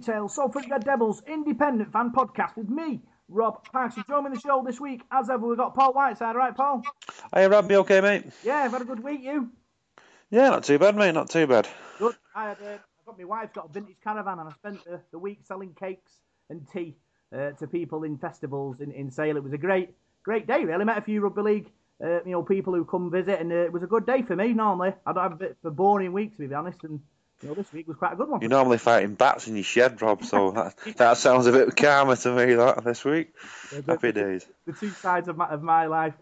Devil in the Salford Red Devils independent fan podcast with me, Rob Parks. You join me in the show this week, as ever, we've got Paul Whiteside, right, Paul? Hey, Rob, you okay, mate? Yeah, I've had a good week, you? Yeah, not too bad, mate, not too bad. Good. I had, uh, I got my wife's got a vintage caravan, and I spent the, the week selling cakes and tea uh, to people in festivals in, in Sale. It was a great, great day, really. Met a few rugby league, uh, you know, people who come visit, and uh, it was a good day for me. Normally, I'd have a bit of a boring week, to be honest, and you know, this week was quite a good one. You're normally fighting bats in your shed, Rob, so that, that sounds a bit calmer to me, that, this week. Yeah, Happy days. The two sides of my, of my life.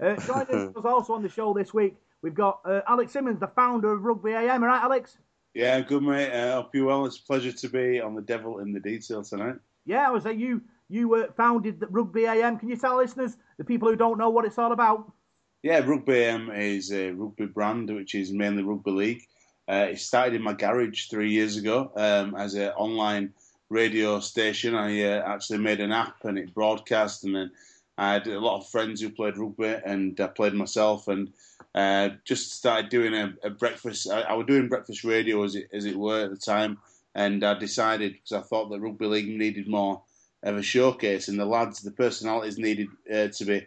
Uh, joining us also on the show this week, we've got uh, Alex Simmons, the founder of Rugby AM. All right, Alex? Yeah, good, mate. I uh, hope you well. It's a pleasure to be on the Devil in the Detail tonight. Yeah, I was say you you uh, founded the Rugby AM. Can you tell listeners, the people who don't know what it's all about? Yeah, Rugby AM is a rugby brand, which is mainly rugby league. Uh, it started in my garage three years ago um, as an online radio station. I uh, actually made an app and it broadcast, and then I had a lot of friends who played rugby, and I played myself, and uh, just started doing a, a breakfast. I, I, was doing breakfast radio as it as it were at the time, and I decided because I thought that rugby league needed more of a showcase, and the lads, the personalities needed uh, to be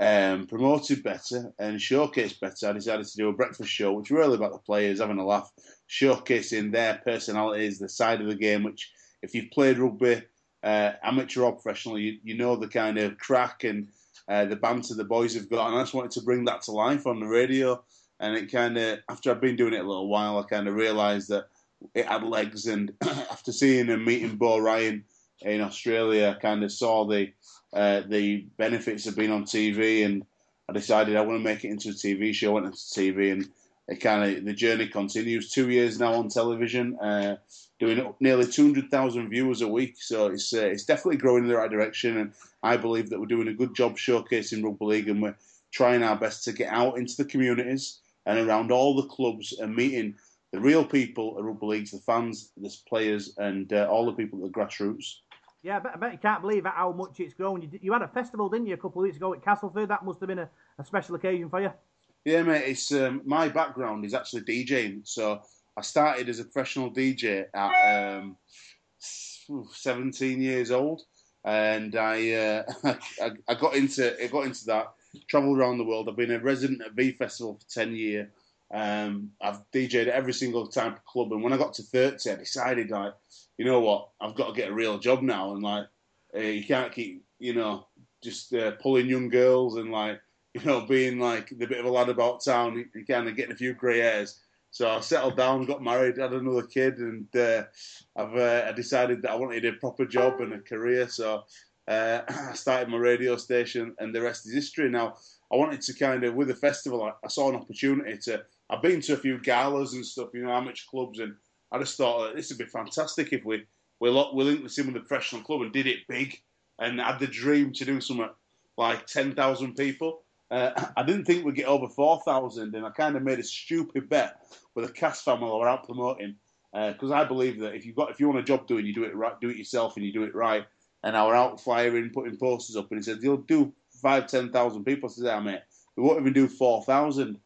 um, promoted better and showcased better, I decided to do a breakfast show, which really about the players having a laugh, showcasing their personalities, the side of the game. Which, if you've played rugby, uh, amateur or professional, you, you know the kind of crack and uh, the banter the boys have got. And I just wanted to bring that to life on the radio. And it kind of, after I've been doing it a little while, I kind of realised that it had legs. And after seeing and meeting Beau Ryan in Australia, I kind of saw the uh, the benefits of being on TV, and I decided I want to make it into a TV show. I went into TV, and it kind of the journey continues. Two years now on television, uh, doing nearly two hundred thousand viewers a week. So it's uh, it's definitely growing in the right direction, and I believe that we're doing a good job showcasing rugby league, and we're trying our best to get out into the communities and around all the clubs and meeting the real people at rugby leagues, the fans, the players, and uh, all the people at the grassroots. Yeah, I bet, I bet, you can't believe how much it's grown. You, you, had a festival, didn't you, a couple of weeks ago at Castleford? That must have been a, a special occasion for you. Yeah, mate. It's um, my background is actually DJing. So I started as a professional DJ at um, 17 years old, and I, uh, I, I got into I got into that. Travelled around the world. I've been a resident at V Festival for 10 years. Um, I've DJed every single type of club, and when I got to 30, I decided like you know what, I've got to get a real job now, and like, uh, you can't keep, you know, just uh, pulling young girls and like, you know, being like the bit of a lad about town. You kind of getting a few grey hairs. So I settled down, got married, had another kid, and uh, I've uh, I decided that I wanted a proper job and a career. So uh, I started my radio station, and the rest is history. Now I wanted to kind of with the festival, I, I saw an opportunity to. I've been to a few galas and stuff, you know, amateur clubs, and I just thought this would be fantastic if we we we linked with the professional club and did it big and had the dream to do something like ten thousand people. Uh, I didn't think we'd get over four thousand, and I kind of made a stupid bet with a Cas family we're out promoting because uh, I believe that if you got if you want a job doing, you do it right, do it yourself, and you do it right. And I were out flying, putting posters up, and he said, "You'll do five, ten thousand people." I said, "Yeah, mate, we won't even do four thousand.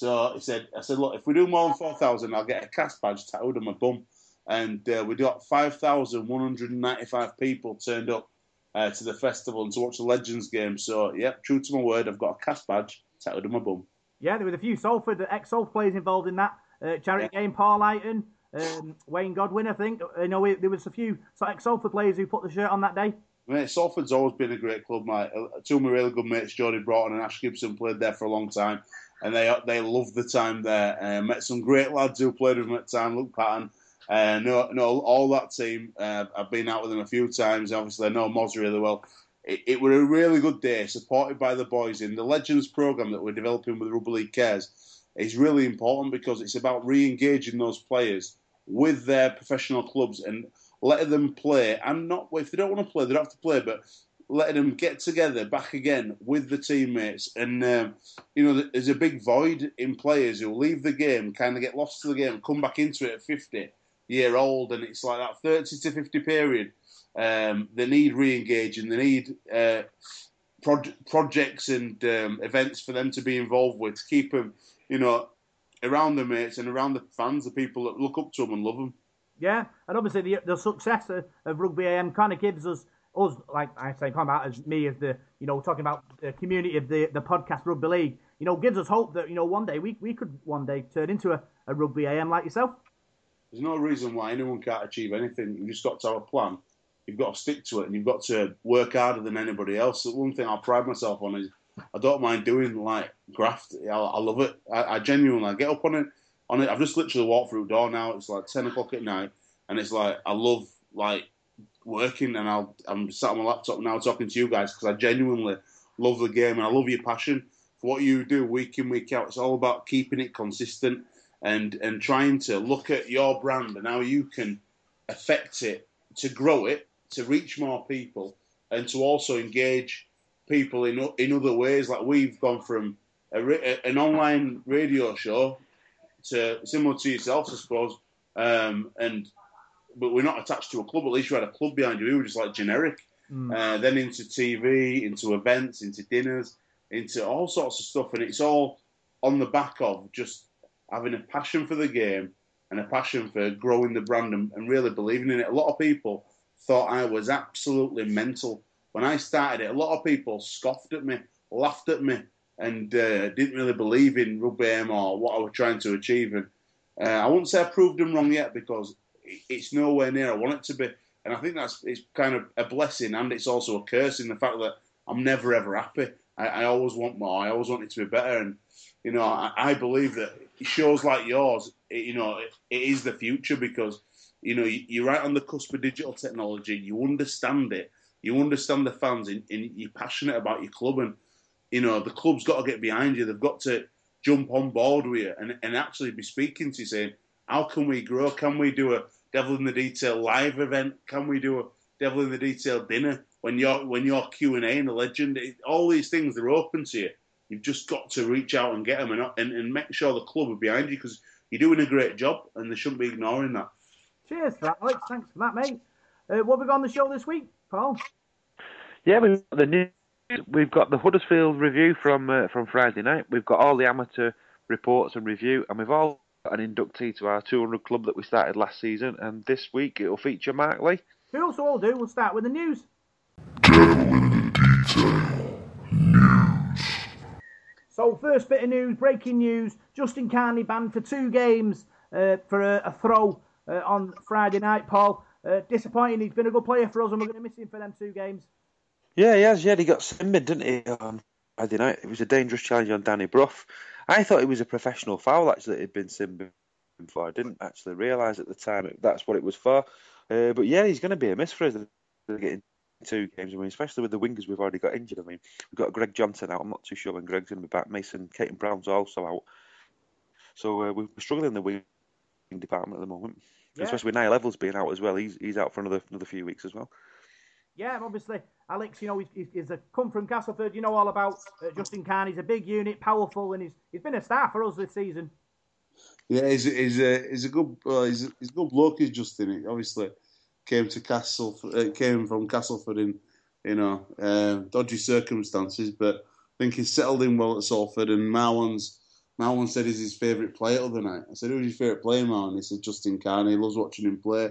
So he said, I said, look, if we do more than 4,000, I'll get a Cas badge tattooed on my bum. And uh, we got 5,195 people turned up uh, to the festival and to watch the Legends game. So, yep, true to my word, I've got a Cas badge tattooed on my bum. Yeah, there were a few Salford, ex-Salford players involved in that. Uh, charity yeah. game, Paul Lighton, um, Wayne Godwin, I think. You know, we, there was a few ex-Salford players who put the shirt on that day. Mate, Salford's always been a great club, mate. Uh, two of my really good mates, Jodie Broughton and Ash Gibson, played there for a long time and they they loved the time there. Uh, met some great lads who played with them at the time, Luke Patten. Uh, know, know all that team. Uh, I've been out with them a few times. Obviously, I know Moz really well. It, it was a really good day, supported by the boys in the Legends program that we're developing with Rugby League Cares. Is really important because it's about re-engaging those players with their professional clubs and letting them play. And not if they don't want to play, they don't have to play, but letting them get together back again with the teammates. And, um, you know, there's a big void in players who leave the game, kind of get lost to the game, come back into it at 50 year old. And it's like that 30 to 50 period. Um, they need re engaging, they need uh, pro- projects and um, events for them to be involved with to keep them, you know, around the mates and around the fans, the people that look up to them and love them. Yeah, and obviously the, the success of, of Rugby AM kind of gives us us like I say, come out as me as the you know talking about the community of the the podcast Rugby League. You know, gives us hope that you know one day we, we could one day turn into a, a Rugby AM like yourself. There's no reason why anyone can't achieve anything. You've just got to have a plan. You've got to stick to it, and you've got to work harder than anybody else. The one thing I pride myself on is I don't mind doing like graft. I, I love it. I, I, genuinely I get up on it. On it, I've just literally walked through the door now. It's like ten o'clock at night, and it's like I love like working, and I'll, I'm sat on my laptop now talking to you guys because I genuinely love the game and I love your passion for what you do week in week out. It's all about keeping it consistent and and trying to look at your brand and how you can affect it to grow it to reach more people and to also engage people in in other ways. Like we've gone from a, an online radio show to similar to yourself, I suppose, um, and but we're not attached to a club. At least you had a club behind you. We were just like generic. Mm. Uh, then into TV, into events, into dinners, into all sorts of stuff, and it's all on the back of just having a passion for the game and a passion for growing the brand and, and really believing in it. A lot of people thought I was absolutely mental when I started it. A lot of people scoffed at me, laughed at me, and uh, didn't really believe in rugby or what I was trying to achieve. And uh, I won't say I proved them wrong yet because it's nowhere near I want it to be. And I think that's it's kind of a blessing and it's also a curse in the fact that I'm never ever happy. I, I always want more. I always want it to be better. And you know, I, I believe that shows like yours, it, you know, it, it is the future because you know you're right on the cusp of digital technology. You understand it. You understand the fans, and, and you're passionate about your club. And you know, the club's got to get behind you. They've got to jump on board with you and, and actually be speaking to you, saying, "How can we grow? Can we do a Devil in the Detail live event? Can we do a Devil in the Detail dinner when you're when you're Q and A and a legend? It, all these things they're open to you. You've just got to reach out and get them and, and, and make sure the club are behind you because you're doing a great job and they shouldn't be ignoring that. Cheers for that, Alex. Thanks for that, mate. Uh, what have we got on the show this week, Paul? Yeah, we've got the news. We've got the Huddersfield review from uh, from Friday night. We've got all the amateur reports and review, and we've all an inductee to our 200 club that we started last season, and this week it'll feature Mark Lee. Cool, so we'll do. We'll start with the news. news. So, first bit of news, breaking news: Justin Carney banned for two games uh, for a, a throw uh, on Friday night. Paul, uh, disappointing. He's been a good player for us, and we're going to miss him for them two games. Yeah, he has. Yeah, he got simmed, didn't he, on Friday night? It was a dangerous challenge on Danny Brough. I thought it was a professional foul actually that had been seen before. I didn't actually realise at the time that's what it was for. Uh, but yeah, he's going to be a miss for us getting two games. I mean, especially with the wingers we've already got injured. I mean, we've got Greg Johnson out. I'm not too sure when Greg's going to be back. Mason Caton Brown's also out. So uh, we're struggling in the wing department at the moment. Yeah. Especially with Niall Evalds being out as well. He's he's out for another another few weeks as well. Yeah, obviously, Alex, you know, he's, he's a come from Castleford. You know all about uh, Justin Khan. He's a big unit, powerful, and he's he's been a star for us this season. Yeah, he's, he's a he's a good uh, he's, a, he's a good bloke. He's Justin. He obviously came to Castle uh, came from Castleford in you know uh, dodgy circumstances, but I think he's settled in well at Salford. And Marwan's Marwan said he's his favourite player of the night. I said, "Who's your favourite player, Marwan?" He said, "Justin Carney. He loves watching him play."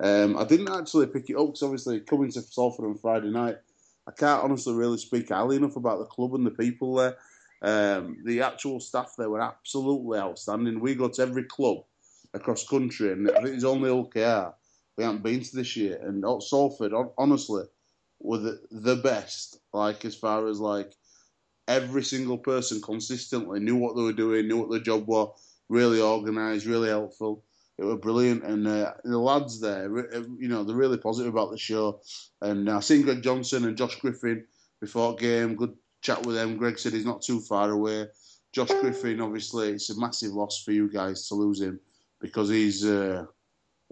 Um, I didn't actually pick it up because obviously coming to Salford on Friday night, I can't honestly really speak highly enough about the club and the people there. Um, the actual staff there were absolutely outstanding. We go to every club across country, and I think it's only Hull KR we haven't been to this year. And Salford, honestly, were the, the best. Like as far as like every single person consistently knew what they were doing, knew what their job was, really organised, really helpful it was brilliant, and uh, the lads there, uh, you know, they're really positive about the show. And I seen Greg Johnson and Josh Griffin before game. Good chat with them. Greg said he's not too far away. Josh Griffin, obviously, it's a massive loss for you guys to lose him because he's uh,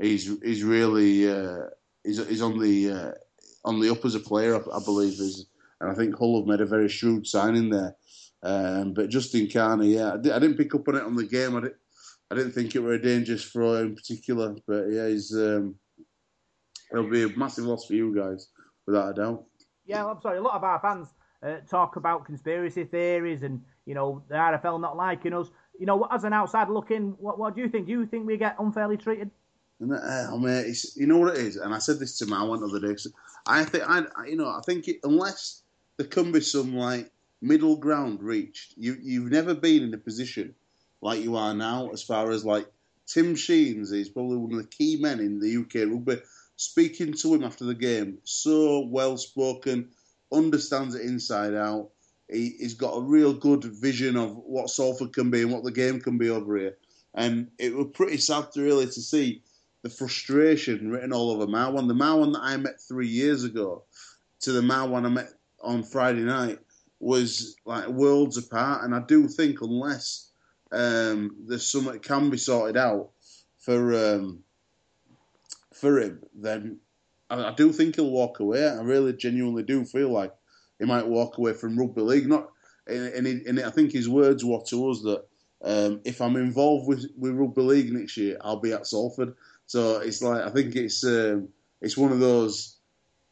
he's he's really uh, he's, he's on the uh, on the up as a player, I, I believe. Is and I think Hull have made a very shrewd signing there. Um, but Justin Carney, yeah, I, did, not pick up on it on the game. I did, I didn't think it were a dangerous throw in particular, but yeah, he's um, it'll be a massive loss for you guys, without a doubt. Yeah, I'm sorry. A lot of our fans uh, talk about conspiracy theories and you know the RFL not liking us. You know, as an outsider looking, what, what do you think? Do you think we get unfairly treated? And uh, I mean, it's, you know what it is, and I said this to Mal one other day. I think I, you know, I think it, unless there can be some like middle ground reached, you you've never been in a position like you are now, as far as like Tim Sheens is probably one of the key men in the UK rugby. Speaking to him after the game, so well spoken, understands it inside out. He, has got a real good vision of what Salford can be and what the game can be over here. And it was pretty sad to really to see the frustration written all over Marwan. The Marwan that I met three years ago to the Marwan I met on Friday night was like worlds apart. And I do think unless um, there's something can be sorted out for um, for him, then I, I, do think he'll walk away. I really genuinely do feel like he might walk away from rugby league. Not, and, he, and I think his words were to us that um, if I'm involved with, with rugby league next year, I'll be at Salford. So it's like I think it's um, it's one of those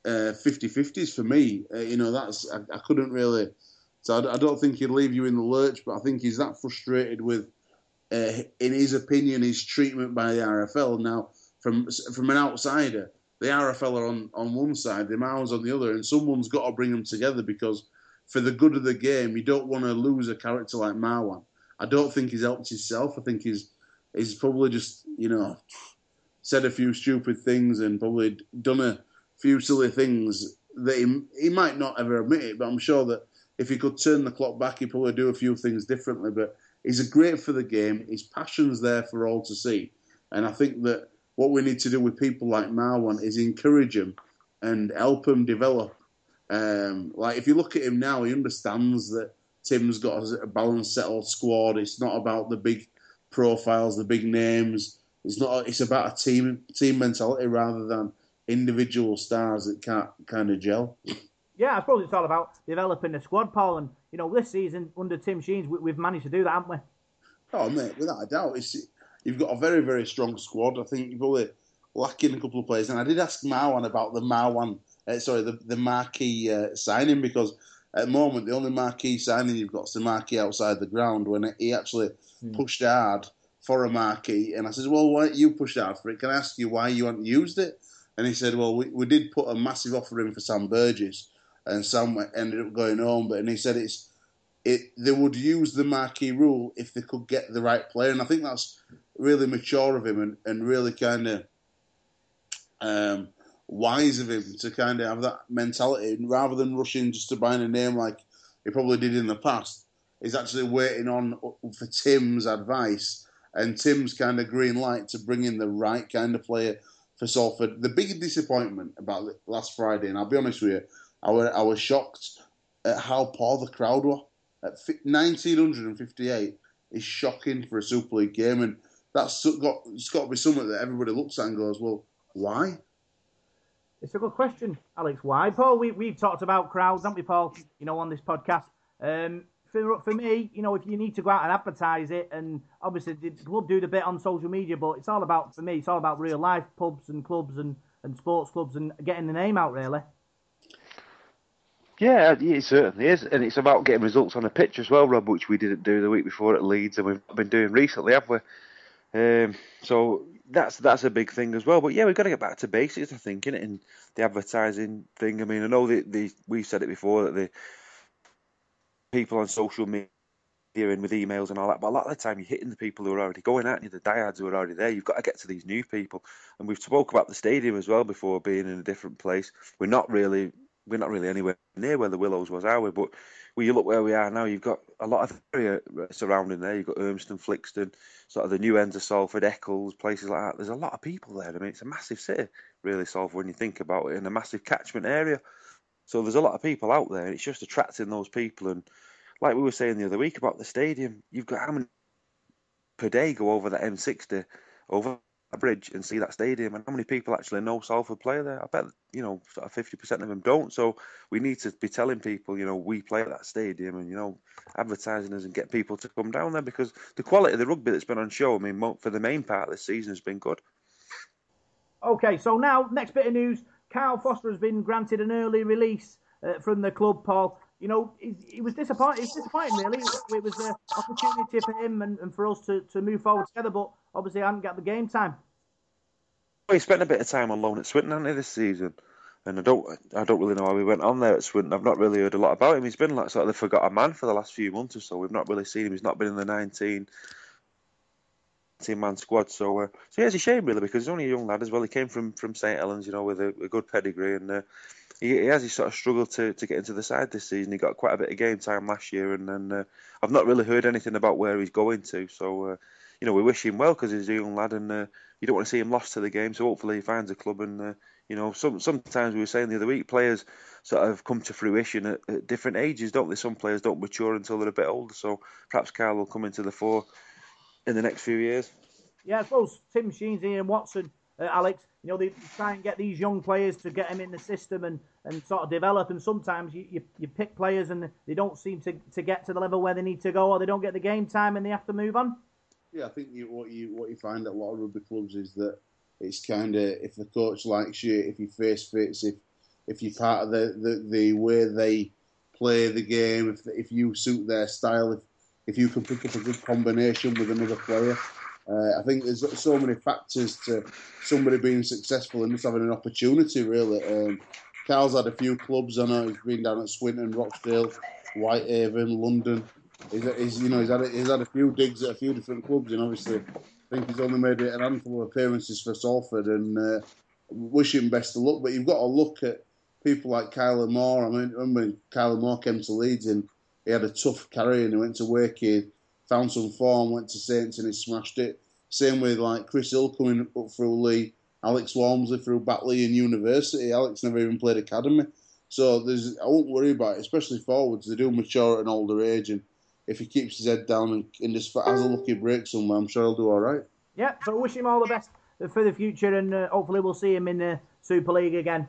uh, 50-50s for me. Uh, you know, that's I, I couldn't really. So I, I, don't think he'd leave you in the lurch, but I think he's that frustrated with, uh, in his opinion, his treatment by the RFL. Now, from from an outsider, the RFL are on, on one side, the Mars on the other, and someone's got to bring them together because for the good of the game, you don't want to lose a character like Marwan. I don't think he's helped himself. I think he's he's probably just you know said a few stupid things and probably done a few silly things that he, he might not ever admit it, but I'm sure that if he could turn the clock back, he'd probably do a few things differently. But he's a great for the game. His passion's there for all to see. And I think that what we need to do with people like Marwan is encourage him and help him develop. Um, like if you look at him now, he understands that Tim's got a balanced, settled squad. It's not about the big profiles, the big names. It's not. It's about a team team mentality rather than individual stars that can't kind of gel. Yeah, I suppose it's all about developing the squad, Paul. And you know, this season under Tim Sheens, we, have managed to do that, haven't we? Oh, mate, without a doubt, it's, you've got a very, very strong squad. I think you've only lacking a couple of players. And I did ask Marwan about the Marwan, uh, sorry, the the marquee uh, signing because at the moment the only marquee signing you've got is the marquee outside the ground when he actually hmm. pushed hard for a marquee. And I said, well, why don't you push hard for it? Can I ask you why you haven't used it? And he said, well, we, we did put a massive offer in for Sam Burgess, and Sam ended up going home. But and he said it's it they would use the marquee rule if they could get the right player, and I think that's really mature of him and, and really kind of um, wise of him to kind of have that mentality rather than rushing just to buy a name like he probably did in the past. He's actually waiting on for Tim's advice and Tim's kind of green light to bring in the right kind of player for Salford. The big disappointment about last Friday, and I'll be honest with you, I was, I was shocked at how poor the crowd were. At 1958 is shocking for a Super League game, and that's got it's got to be something that everybody looks at and goes, "Well, why?" It's a good question, Alex. Why, Paul? We we've talked about crowds, haven't we, Paul? You know, on this podcast. Um, for, for me, you know, if you need to go out and advertise it, and obviously club do the bit on social media, but it's all about for me, it's all about real life pubs and clubs and, and sports clubs and getting the name out really. Yeah, it certainly is, and it's about getting results on the pitch as well, Rob, which we didn't do the week before at Leeds, and we've been doing recently, have we? Um, so that's that's a big thing as well. But yeah, we've got to get back to basics, I think, in and the advertising thing. I mean, I know the, the we said it before that the people on social media and with emails and all that. But a lot of the time, you're hitting the people who are already going at you, the diehards who are already there. You've got to get to these new people. And we've spoke about the stadium as well before being in a different place. We're not really we're not really anywhere near where the Willows was, are we? But when you look where we are now, you've got a lot of area uh, surrounding there. You've got Urmston, Flixton, sort of the new ends of Salford, Eccles, places like that. There's a lot of people there. I mean, it's a massive city, really, Salford, when you think about it, in a massive catchment area. So there's a lot of people out there, and it's just attracting those people. And like we were saying the other week about the stadium, you've got how many per day go over the M60 over a bridge and see that stadium, and how many people actually know Salford play there? I bet you know fifty percent of them don't. So we need to be telling people, you know, we play at that stadium, and you know, advertising us and get people to come down there because the quality of the rugby that's been on show, I mean, for the main part of this season has been good. Okay, so now next bit of news: Kyle Foster has been granted an early release uh, from the club, Paul. You know, he, was disappointed. It was disappointing, really. It was an opportunity for him and, and for us to, to move forward together, but obviously I hadn't got the game time. He spent a bit of time on loan at Swinton, hasn't he, this season? And I don't, I don't really know how he went on there at Swinton. I've not really heard a lot about him. He's been like sort of the forgotten man for the last few months or so. We've not really seen him. He's not been in the 19, 19 man squad. So, uh, so yeah, it's a shame really because he's only a young lad as well. He came from from St Helens, you know, with a, a good pedigree, and uh, he, he, has he sort of struggled to, to get into the side this season. He got quite a bit of game time last year, and then uh, I've not really heard anything about where he's going to. So, uh, you know, we wish him well because he's a young lad, and uh, you don't want to see him lost to the game. So hopefully he finds a club and. Uh, you know, some sometimes we were saying the other week, players sort of come to fruition at, at, different ages, don't they? Some players don't mature until they're a bit older. So perhaps Kyle will come into the fore in the next few years. Yeah, I suppose Tim Sheens, Ian Watson, uh, Alex, you know, they try and get these young players to get them in the system and, and sort of develop. And sometimes you, you, you pick players and they don't seem to, to get to the level where they need to go, or they don't get the game time and they have to move on. Yeah, I think you, what you what you find at a lot of rugby clubs is that it's kind of if the coach likes you, if your face fits, if if you're part of the, the, the way they play the game, if if you suit their style, if if you can pick up a good combination with another player. Uh, I think there's so many factors to somebody being successful and just having an opportunity. Really, um, Carl's had a few clubs. I know he's been down at Swinton, Rochdale, Whitehaven, London. He's, he's you know he's had a, he's had a few digs at a few different clubs, and obviously I think he's only made a handful of appearances for Salford, and uh, wish him best of luck. But you've got to look at people like Kyle Amor. I mean, remember Kyle Amor came to Leeds and he had a tough career and he went to Wakey, found some form, went to Saints and he smashed it. Same with like Chris Hill coming up through Leigh, Alex Walmsley through Batley and University. Alex never even played academy. So there's I won't worry about it, especially forwards. They do mature at an older age and if he keeps his head down and, and just has a lucky break somewhere, I'm sure he'll do all right. Yeah, so I wish him all the best for the future, and uh, hopefully we'll see him in the Super League again.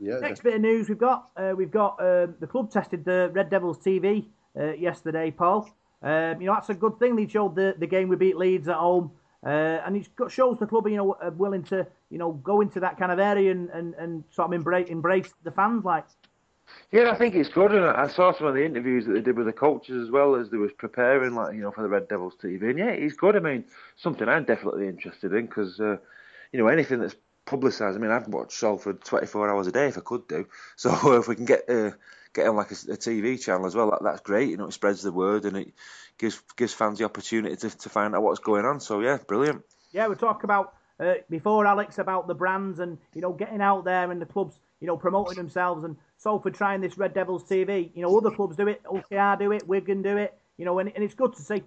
Yeah. Next bit of news we've got uh, we've got uh, the club tested the Red Devils TV uh, yesterday, Paul. Um, you know that's a good thing. They showed the, the game we beat Leeds at home, uh, and it shows the club you know willing to you know go into that kind of area and, and, and sort of embrace embrace the fans like. Yeah, I think it's good, and I saw some of the interviews that they did with the coaches as well as they was preparing, like you know, for the Red Devils TV. And yeah, he's good. I mean, something I'm definitely interested in because uh, you know anything that's publicised. I mean, I've watched Salford 24 hours a day if I could do. So uh, if we can get uh, get on like a, a, TV channel as well, that, that's great. You know, it spreads the word and it gives gives fans the opportunity to, to find out what's going on. So yeah, brilliant. Yeah, we talk about uh, before Alex about the brands and you know getting out there and the clubs you know promoting themselves and Salford trying this Red Devils TV. You know, other clubs do it, Hull KR do it, Wigan do it. You know, and, and it's good to see.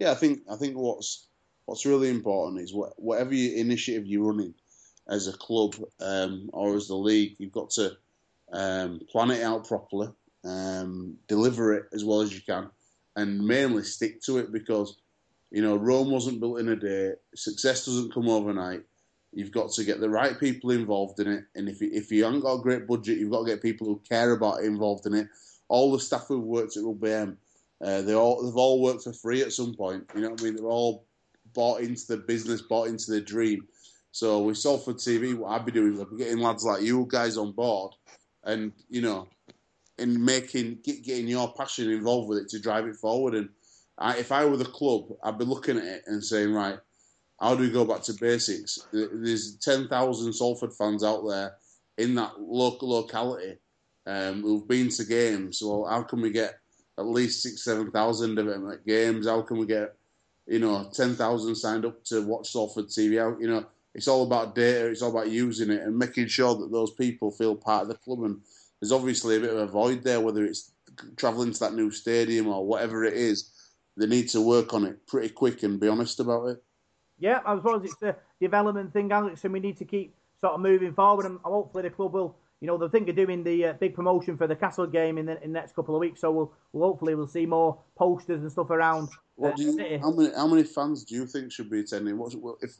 Yeah, I think I think what's what's really important is what, whatever initiative you're running as a club um, or as the league, you've got to um, plan it out properly, um, deliver it as well as you can, and mainly stick to it because you know Rome wasn't built in a day. Success doesn't come overnight. You've got to get the right people involved in it, and if you, if you haven't got a great budget, you've got to get people who care about it involved in it. All the staff who've worked at Rugby AM, uh, they all they've all worked for free at some point. You know what I mean? They're all bought into the business, bought into the dream. So with Salford TV, what I'd be doing is I'd be getting lads like you guys on board, and you know, in making get, getting your passion involved with it to drive it forward. And I, if I were the club, I'd be looking at it and saying, right, how do we go back to basics? There's 10,000 Salford fans out there in that local locality um, who've been to games. Well, how can we get at least six, 7,000 of them at games? How can we get, you know, 10,000 signed up to watch Salford TV? How, you know, it's all about data, it's all about using it and making sure that those people feel part of the club. And there's obviously a bit of a void there, whether it's travelling to that new stadium or whatever it is. They need to work on it pretty quick and be honest about it. Yeah, as I suppose it's a development thing, Alex, and we need to keep sort of moving forward. And hopefully the club will, you know, they think of doing the uh, big promotion for the Castle game in the, in the next couple of weeks. So we'll, we'll hopefully we'll see more posters and stuff around. What uh, do you, how many how many fans do you think should be attending? What's, if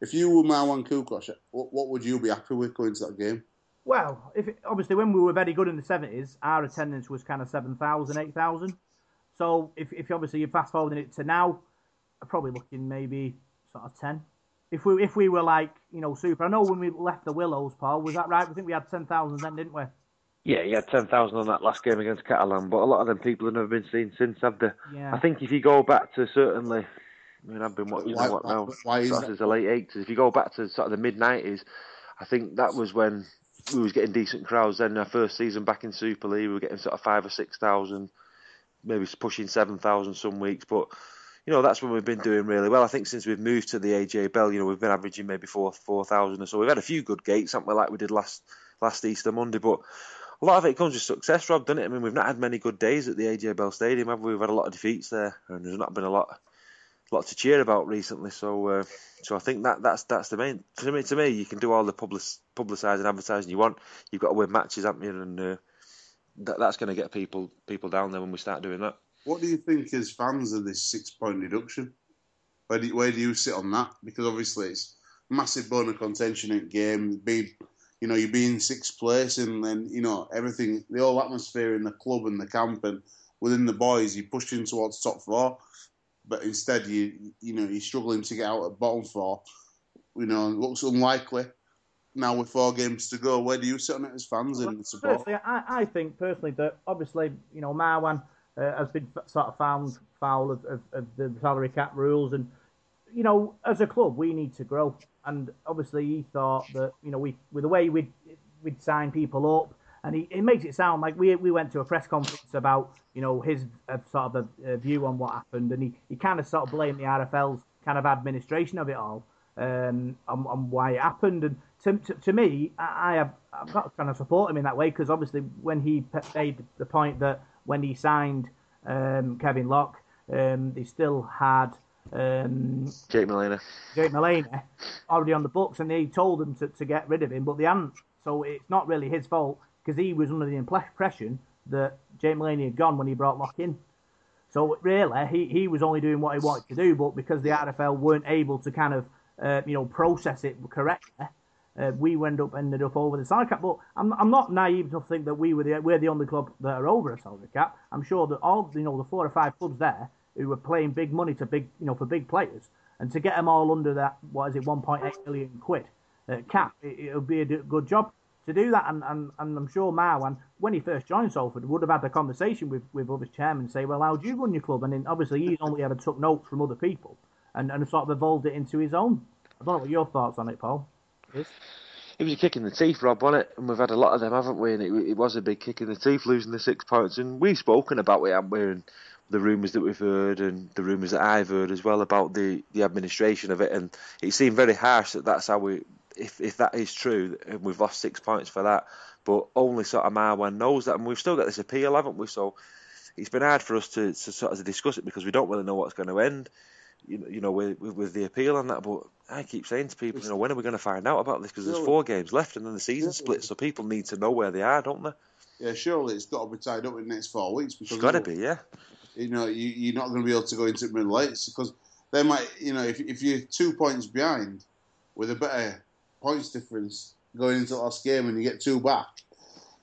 if you were Marwan Koukash, what, what would you be happy with going to that game? Well, if it, obviously when we were very good in the seventies, our attendance was kind of 7,000, 8,000. So if if obviously you're fast forwarding it to now, I'm probably looking maybe sort of ten. If we if we were like you know super, I know when we left the Willows, Paul, was that right? We think we had ten thousand then, didn't we? Yeah, you had ten thousand on that last game against Catalan, but a lot of them people have never been seen since, have they? Yeah. I think if you go back to certainly I mean, I've been what, you Why- know what now? why is sort that? of since the late eighties. If you go back to sort of the mid nineties, I think that was when we was getting decent crowds. Then our first season back in Super League, we were getting sort of five or six thousand, maybe pushing seven thousand some weeks. But you know, that's when we've been doing really well. I think since we've moved to the AJ Bell, you know, we've been averaging maybe four four thousand or so. We've had a few good gates, something like we did last last Easter Monday, but. A lot of it comes with success, Rob, doesn't it? I mean, we've not had many good days at the AJ Bell Stadium, have we? We've had a lot of defeats there, and there's not been a lot, lot to cheer about recently. So, uh, so I think that that's that's the main. To me, to me, you can do all the public publicising, advertising you want. You've got to win matches, haven't you? And uh, that, that's going to get people people down there when we start doing that. What do you think as fans of this six point deduction? Where do, where do you sit on that? Because obviously it's massive bone of contention in game. Being, you know, you be in sixth place and then, you know, everything the whole atmosphere in the club and the camp and within the boys, you push in towards top four. But instead you you know, you're struggling to get out at bottom four. You know, it looks unlikely. Now with four games to go, where do you sit on it as fans and support? I, I think personally that obviously you know Marwan uh, has been sort of found foul of, of, of the salary cap rules, and you know as a club we need to grow. And obviously he thought that you know we with the way we'd we'd sign people up, and he it makes it sound like we we went to a press conference about you know his uh, sort of a, a view on what happened, and he, he kind of sort of blamed the RFL's kind of administration of it all um, on, on why it happened. And to, to, to me, I, I have I've got to kind of support him in that way because obviously when he made the point that when he signed um, Kevin Locke, um, they still had um, Jake Molina. Jake Mullaney already on the books, and they told them to, to get rid of him, but they hadn't. So it's not really his fault because he was under the impression that Jake Mullaney had gone when he brought Locke in. So really, he, he was only doing what he wanted to do, but because the RFL weren't able to kind of uh, you know process it correctly, uh, we end up ended up over the salary cap. But I'm, I'm not naive enough to think that we were the we're the only club that are over a salary cap. I'm sure that all you know the four or five clubs there who were playing big money to big you know for big players, and to get them all under that what is it 1.8 million quid uh, cap, it, it'll be a good job to do that. And, and, and I'm sure Marwan, when he first joined Salford, would have had a conversation with with other chairmen, say, well, how do you run your club? And then obviously he's only ever took notes from other people and, and sort of evolved it into his own. I don't know what your thoughts on it, Paul. It was a kick in the teeth, Rob, wasn't it? And we've had a lot of them, haven't we? And it, it was a big kick in the teeth losing the six points. And we've spoken about it, haven't we? And the rumours that we've heard and the rumours that I've heard as well about the, the administration of it. And it seemed very harsh that that's how we, if, if that is true, and we've lost six points for that. But only sort of Marwan knows that. And we've still got this appeal, haven't we? So it's been hard for us to, to sort of discuss it because we don't really know what's going to end. You know, you know, with, with, with the appeal and that, but I keep saying to people, you know, when are we going to find out about this? Because there's four games left, and then the season splits, so people need to know where they are, don't they? Yeah, surely it's got to be tied up in the next four weeks It's because got to be, yeah. you know you, you're not going to be able to go into middle eights because they might you know if if you're two points behind with a better points difference going into the last game and you get two back,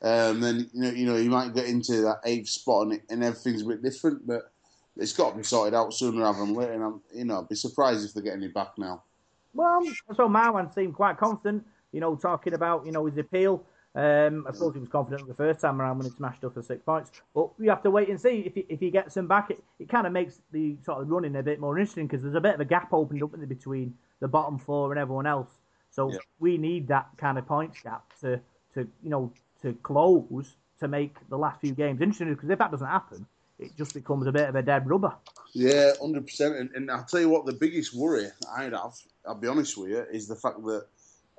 um, then you know you know you might get into that eighth spot and, and everything's a bit different, but it's got to be sorted out sooner rather than later. And I'm you know I'd be surprised if they get any back now. Well, so Marwan seemed quite confident, you know, talking about, you know, his appeal. Um, I suppose he was confident the first time around when he smashed up for six points. But we have to wait and see if he, if he gets them back. It, it kind of makes the sort of running a bit more interesting because there's a bit of a gap opened up in the, between the bottom four and everyone else. So Yeah. we need that kind of points gap to, to you know, to close to make the last few games interesting. Because if that doesn't happen, it just becomes a bit of a dead rubber. Yeah, hundred percent. And, and I'll tell you what, the biggest worry I'd have, I'll be honest with you, is the fact that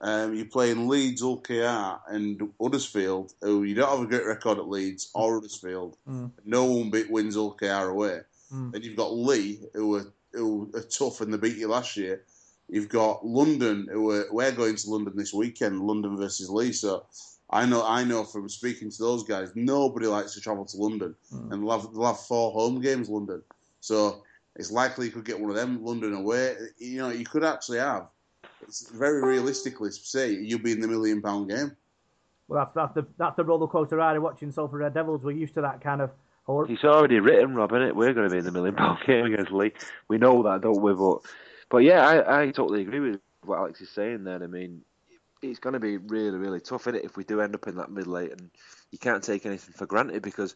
um, you're playing Leeds, Hull KR, and Huddersfield, who you don't have a great record at Leeds or Huddersfield. Mm. No one beat wins Hull KR away. Mm. Then you've got Leigh, who are who are tough and they beat you last year. You've got London, who are, we're going to London this weekend, London versus Leigh. So I know, I know from speaking to those guys, nobody likes to travel to London, Mm. and they'll have, they'll have four home games London. So it's likely you could get one of them London away. You know, you could actually have. It's very realistically say you'll be in the million pound game. Well, that's, that's the that's the roller coaster ride of watching Salford Red Devils. We're used to that kind of horror. It's already written, Rob, is it? We're going to be in the million pound game against Leigh. We know that, don't we? But, but yeah, I, I totally agree with what Alex is saying there. I mean, it's going to be really, really tough, is it, if we do end up in that middle eight, and you can't take anything for granted because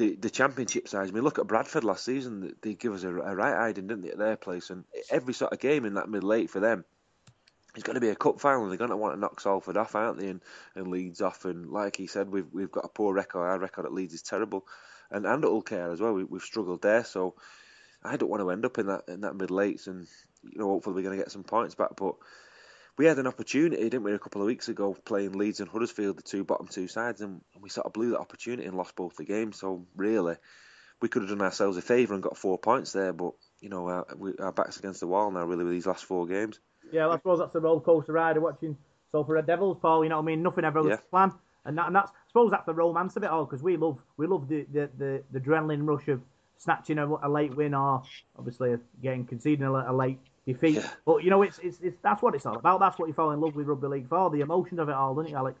the, the championship sides. I mean, look at Bradford last season. They give us a, a right hiding, didn't they, at their place? And every sort of game in that middle eight for them, it's going to be a cup final. They're going to want to knock Salford off, aren't they? And, and Leeds off. And like he said, we've we've got a poor record. Our record at Leeds is terrible, and and at KR as well. We, we've struggled there. So I don't want to end up in that in that middle eights. And you know, hopefully we're going to get some points back. But we had an opportunity, didn't we, a couple of weeks ago, playing Leeds and Huddersfield, the two bottom two sides, and we sort of blew that opportunity and lost both the games. So really, we could have done ourselves a favour and got four points there. But you know, our, we, our backs against the wall now, really, with these last four games. Yeah, I suppose that's the roller coaster ride of watching Salford Red Devils, Paul. You know what I mean? Nothing ever goes Yeah. to plan, and that, and that's I suppose that's the romance of it all because we love we love the, the, the, the adrenaline rush of snatching a, a late win or obviously getting conceding a, a late Yeah. But you know, it's, it's it's that's what it's all about. That's what you fall in love with rugby league for the emotions of it all, doesn't it, Alex?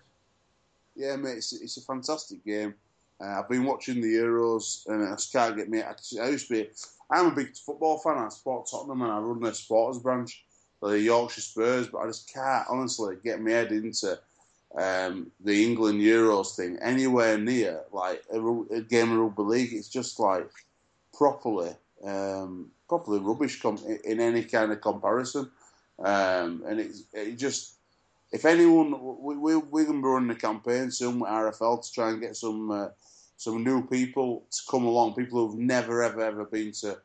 Yeah, mate, it's, it's a fantastic game. Uh, I've been watching the Euros, and I just can't get me. I, I used to be. I'm a big football fan. I support Tottenham, and I run their supporters branch, the Yorkshire Spurs. But I just can't honestly get my head into um, the England Euros thing anywhere near like a, a game of rugby league. It's just like properly, um, properly rubbish com- in any kind of comparison. Um, and it's it just if anyone, we, we, we're to be running a campaign soon with RFL to try and get some uh, some new people to come along, people who've never, ever, ever been to,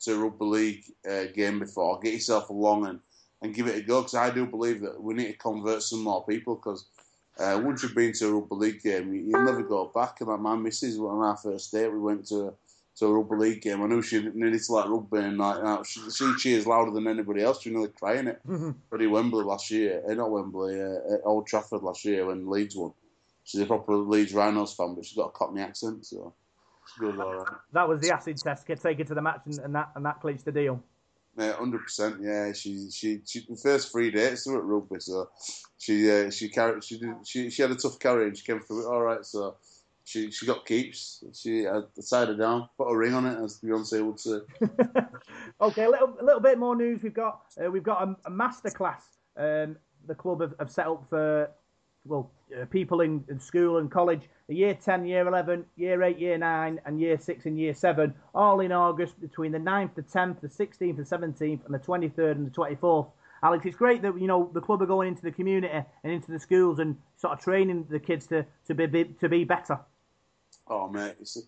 to a rugby league uh, game before. Get yourself along and, and give it a go, because I do believe that we need to convert some more people, because uh, once you've been to a rugby league game, you, never go back. And like my missus, on our first date, we went to to a rugby league game. I knew she needed to like rugby, and like that. She, she cheers louder than anybody else. She nearly crying it. Bloody Wembley last year, eh, not Wembley, uh, at Old Trafford last year when Leeds won. She's a proper Leeds Rhinos fan, but she's got a Cockney accent, so goes all right. That was the acid test. Get taken to the match, and, and that and that clinches the deal. Yeah, hundred percent. Yeah, she she she the first three dates were at rugby, so she uh, she carried she did she she had a tough carry and she came through it all right. So she she got keeps. She uh, decided down, put a ring on it, as Beyonce would say. Okay, a little, a little bit more news. We've got uh, we've got a, a masterclass. Um, the club have, have set up for well uh, people in, in school and college. Year ten, year eleven, year eight, year nine, and year six and year seven, all in August between the 9th, the tenth, the sixteenth, the seventeenth, and the twenty third and the twenty fourth. Alex, it's great that you know the club are going into the community and into the schools and sort of training the kids to to be, be to be better. Oh mate, it's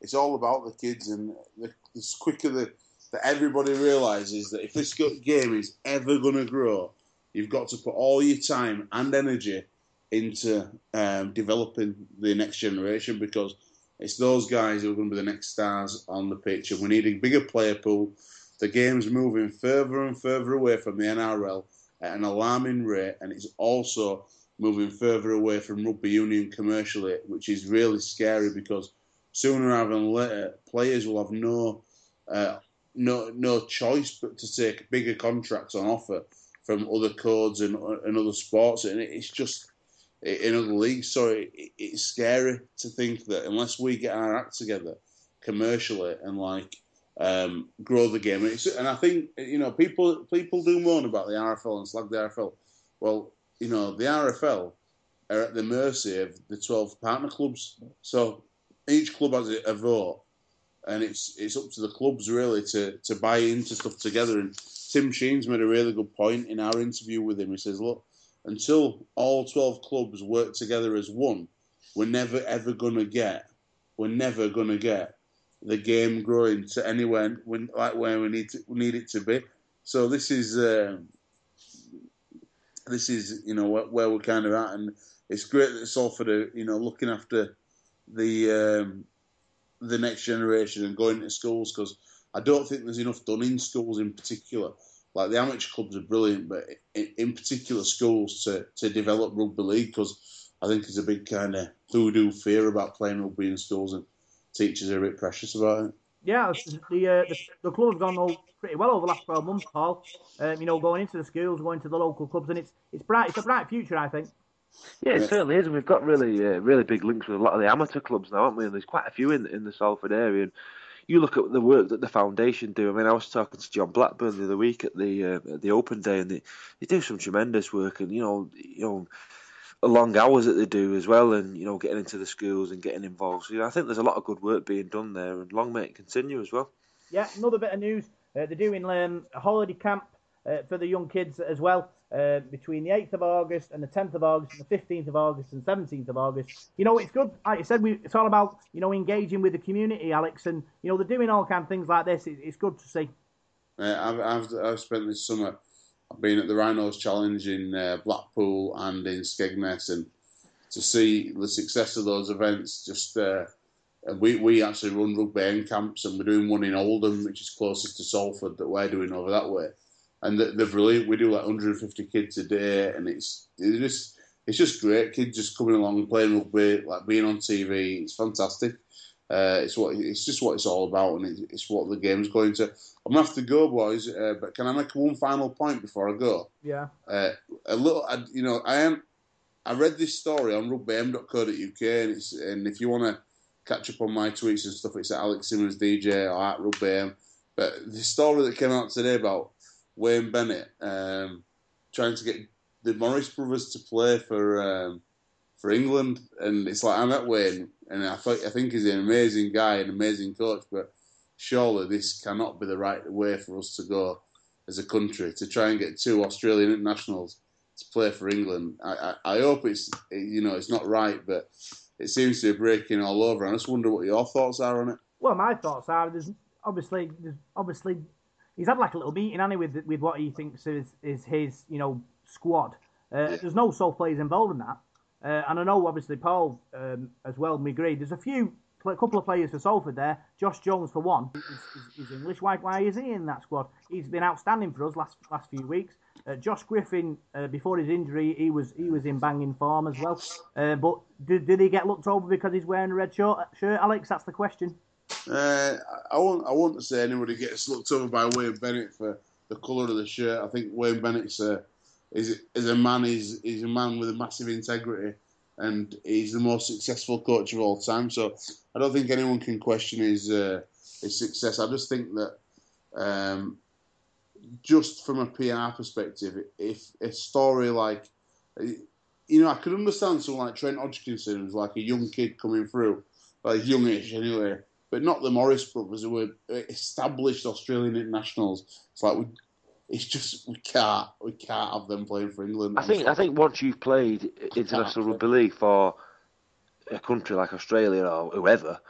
it's all about the kids, and the, the quicker the, that everybody realizes that if this game is ever going to grow, you've got to put all your time and energy into um, developing the next generation because it's those guys who are going to be the next stars on the pitch, and we need a bigger player pool. The game's moving further and further away from the NRL at an alarming rate, and it's also moving further away from rugby union commercially, which is really scary because sooner rather than later, players will have no uh, no no choice but to take bigger contracts on offer from other codes and, and other sports, and it's just in other leagues. So it, it's scary to think that unless we get our act together commercially and like um, grow the game, and, and I think you know people people do moan about the RFL and slag the RFL. Well, you know the RFL are at the mercy of the twelve partner clubs. So each club has a, vote, and it's it's up to the clubs really to to buy into stuff together. And Tim Sheens made a really good point in our interview with him. He says, "Look, until all twelve clubs work together as one, we're never ever gonna get, we're never gonna get the game growing to anywhere when, like where we need to we need it to be. So this is." Um, this is you know where, where we're kind of at, and it's great that Salford are you know looking after the um, the next generation and going to schools because I don't think there's enough done in schools in particular. Like the amateur clubs are brilliant, but in, in particular schools to, to develop rugby league because I think there's a big kind of hoodoo fear about playing rugby in schools and teachers are a bit precious about it. Yeah, the uh, the, the club have gone all pretty well over the last twelve months, Paul. Um, you know, going into the schools, going to the local clubs, and it's it's bright. It's a bright future, I think. Yeah, it certainly is, and we've got really, uh, really big links with a lot of the amateur clubs now, haven't we? And there's quite a few in in the Salford area. And you look at the work that the foundation do. I mean, I was talking to John Blackburn the other week at the uh, at the Open Day, and they, they do some tremendous work. And you know, you know, long hours that they do as well, and you know getting into the schools and getting involved. So, you know, I think there's a lot of good work being done there, and long may it continue as well. Yeah, another bit of news. Uh, they're doing um, a holiday camp uh, for the young kids as well uh, between the 8th of August and the 10th of August and the 15th of August and 17th of August. You know, it's good. Like I said, we, it's all about, you know, engaging with the community, Alex. And, you know, they're doing all kind of things like this. It, it's good to see. Uh, I've, I've, I've spent this summer, I've been at the Rhinos Challenge in uh, Blackpool and in Skegness. And to see the success of those events, just uh, we, we actually run rugby camps and we're doing one in Oldham, which is closest to Salford that we're doing over that way and they're brilliant. We do like 150 kids a day, and it's it's just it's just great. Kids just coming along playing rugby, like being on TV. It's fantastic. Uh, it's what it's just what it's all about, and it's what the game's going to. I'm gonna have to go, boys. Uh, but can I make one final point before I go? Yeah. Uh, a little, I, you know, I am. I read this story on rugbym.co.uk, and it's and if you want to catch up on my tweets and stuff, it's at Alex Simmons DJ or at rugbym. But the story that came out today about Wayne Bennett um, trying to get the Morris brothers to play for um, for England, and it's like I met Wayne, and I think I think he's an amazing guy, an amazing coach, but surely this cannot be the right way for us to go as a country to try and get two Australian internationals to play for England. I, I, I hope it's you know it's not right, but it seems to be breaking all over. I just wonder what your thoughts are on it. Well, my thoughts are there's obviously there's obviously he's had like a little meeting, Annie, with with what he thinks is is his you know squad. Uh, there's no sole players involved in that, uh, and I know obviously Paul um, as well. Me agree. There's a few, a couple of players for Salford there. Josh Jones for one. He's, English. Why, why is he in that squad? He's been outstanding for us last last few weeks. Uh, Josh Griffin, uh, before his injury, he was he was in banging form as well. Uh, but did, did he get looked over because he's wearing a red shirt, Alex? That's the question. Uh, I won't. I won't say anybody gets looked over by Wayne Bennett for the colour of the shirt. I think Wayne Bennett's a is is a man. He's he's a man with a massive integrity, and he's the most successful coach of all time. So I don't think anyone can question his uh, his success. I just think that. Um, just from a PR perspective, if a story like, you know, I could understand someone like Trent Hodkinson, like a young kid coming through, like youngish anyway, but not the Morris brothers who were established Australian internationals. It's like we, it's just we can't we can't have them playing for England. I think I think once you've played international rugby league for a country like Australia or whoever,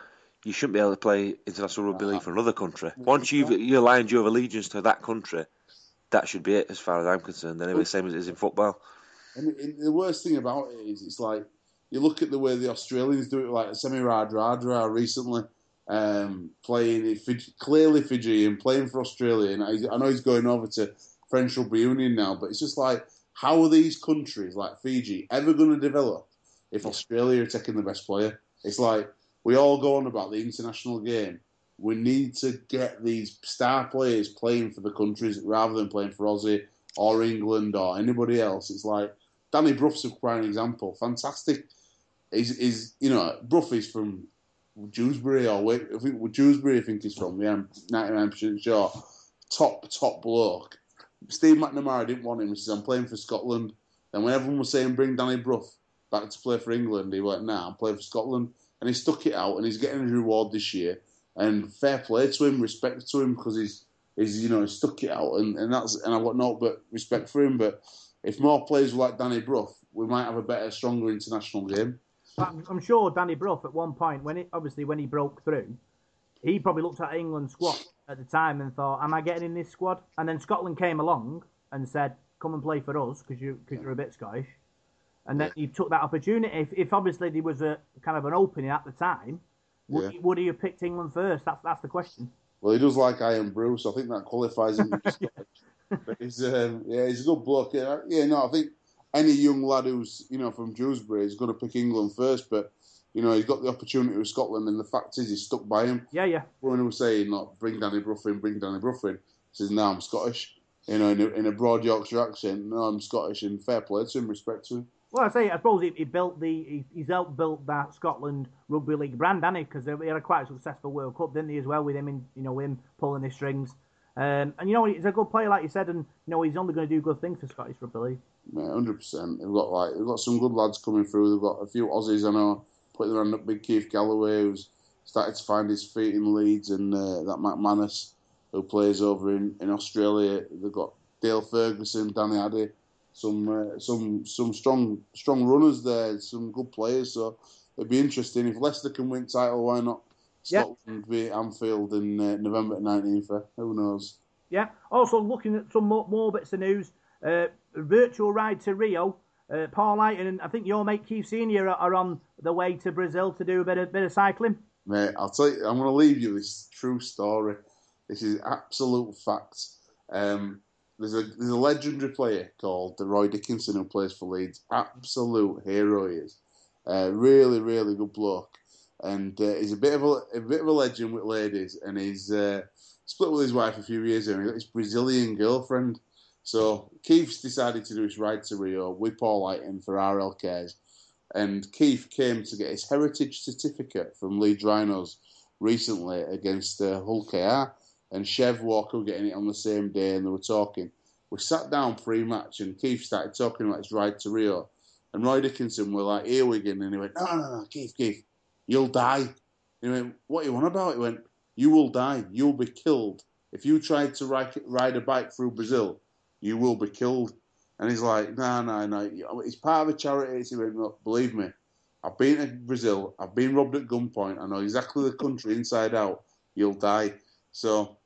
you shouldn't be able to play international rugby league for another country. Uh-huh. Once you've you aligned your allegiance to that country, that should be it as far as I'm concerned. Anyway, the same as it is in football. And the worst thing about it is, it's like you look at the way the Australians do it, like Semi Radradra recently um, playing clearly Fijian, playing for Australia. And I, I, know he's going over to French Rugby Union now, but it's just like, how are these countries like Fiji ever going to develop if Australia are taking the best player? It's like we all go on about the international game. We need to get these star players playing for the countries rather than playing for Aussie or England or anybody else. It's like Danny Brough's a prime example. Fantastic. He's, he's you know, Brough is from Dewsbury or I think Dewsbury, I think he's from. Yeah, I'm 99% sure. Top top bloke. Steve McNamara didn't want him. He says, "I'm playing for Scotland." And when everyone was saying, "Bring Danny Brough back to play for England," he went, "Nah, I'm playing for Scotland." And he stuck it out, and he's getting his reward this year. And fair play to him, respect to him because he's he's you know he stuck it out, and, and that's and I've got no but respect for him. But if more players were like Danny Brough, we might have a better, stronger international game. I'm sure Danny Brough at one point, when it obviously when he broke through, he probably looked at England's squad at the time and thought, "Am I getting in this squad?" And then Scotland came along and said, "Come and play for us because you because you're a bit Scottish." And then he took that opportunity. If, if obviously there was a kind of an opening at the time, would, yeah. he, would he have picked England first? That's that's the question. Well, he does like Irn Bru, so I think that qualifies him. but he's um, yeah, he's a good bloke. Yeah, yeah, no, I think any young lad who's you know from Dewsbury is going to pick England first, but you know he's got the opportunity with Scotland, and the fact is he's stuck by him. Yeah, yeah. When he was saying, "Not bring Danny Bruffin, bring Danny Bruffin," he says, "No, I'm Scottish." You know, in a, in a broad Yorkshire accent, "No, I'm Scottish," and fair play to him, respect to him. Well, I say, I suppose he, he built the he, he's helped build that Scotland rugby league brand, hasn't he? Because they had a quite successful World Cup, didn't he, as well, with him in you know him pulling the strings. Um, and you know he's a good player, like you said, and you know he's only going to do good things for Scottish rugby league. Hundred percent. They've got like they've got some good lads coming through. They've got a few Aussies I know putting their hand up. Big Keith Galloway, who's started to find his feet in Leeds, and uh, that McManus who plays over in, in Australia. They've got Dale Ferguson, Danny Addy, some uh, some some strong strong runners there, some good players. So it'd be interesting if Leicester can win title. Why not? Scotland yeah. be at Anfield in uh, November 19th. Who knows? Yeah. Also looking at some more, more bits of news. Uh, virtual ride to Rio. Uh, Paul Highton and I think your mate Keith Senior are, are, on the way to Brazil to do a bit of bit of cycling. Mate, I'll tell you. I'm going to leave you this true story. This is absolute fact. Um, there's a there's a legendary player called Roy Dickinson who plays for Leeds. Absolute hero he is. Uh, really, really good bloke, and uh, he's a bit of a, a, bit of a legend with ladies. And he's uh, split with his wife a few years ago. He got his Brazilian girlfriend. So Keith's decided to do his ride to Rio with Paul Highton for RL Cares, and Keith came to get his heritage certificate from Leeds Rhinos recently against uh, Hull KR and Chev Walker getting it on the same day, and they were talking. We sat down pre-match, and Keith started talking about his ride to Rio, and Roy Dickinson were like earwigging, and he went, "No, no, no, Keith, Keith, you'll die." He went, "What you want about?" He went, "You will die. You'll be killed if you try to ride a bike through Brazil. You will be killed." And he's like, "No, no, no. It's part of a charity." He went, Look, "Believe me, I've been to Brazil. I've been robbed at gunpoint. I know exactly the country inside out. You'll die." So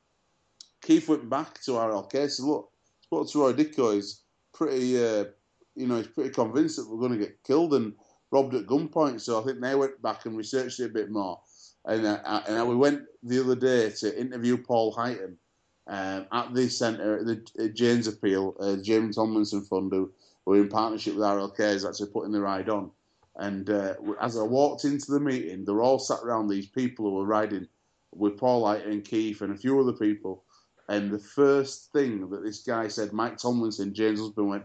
Keith went back to RLK and said, look, spoke to Roy Dicko, he's pretty, uh, you know, he's pretty convinced that we're going to get killed and robbed at gunpoint. So I think they went back and researched it a bit more. And, uh, and we went the other day to interview Paul Highton um, at the centre, the uh, Jane's Appeal, uh, Jane Tomlinson Fund, who were in partnership with RLK, is actually putting the ride on. And uh, as I walked into the meeting, they were all sat around these people who were riding with Paul Light and Keith and a few other people. And the first thing that this guy said, Mike Tomlinson, Jane's husband, went,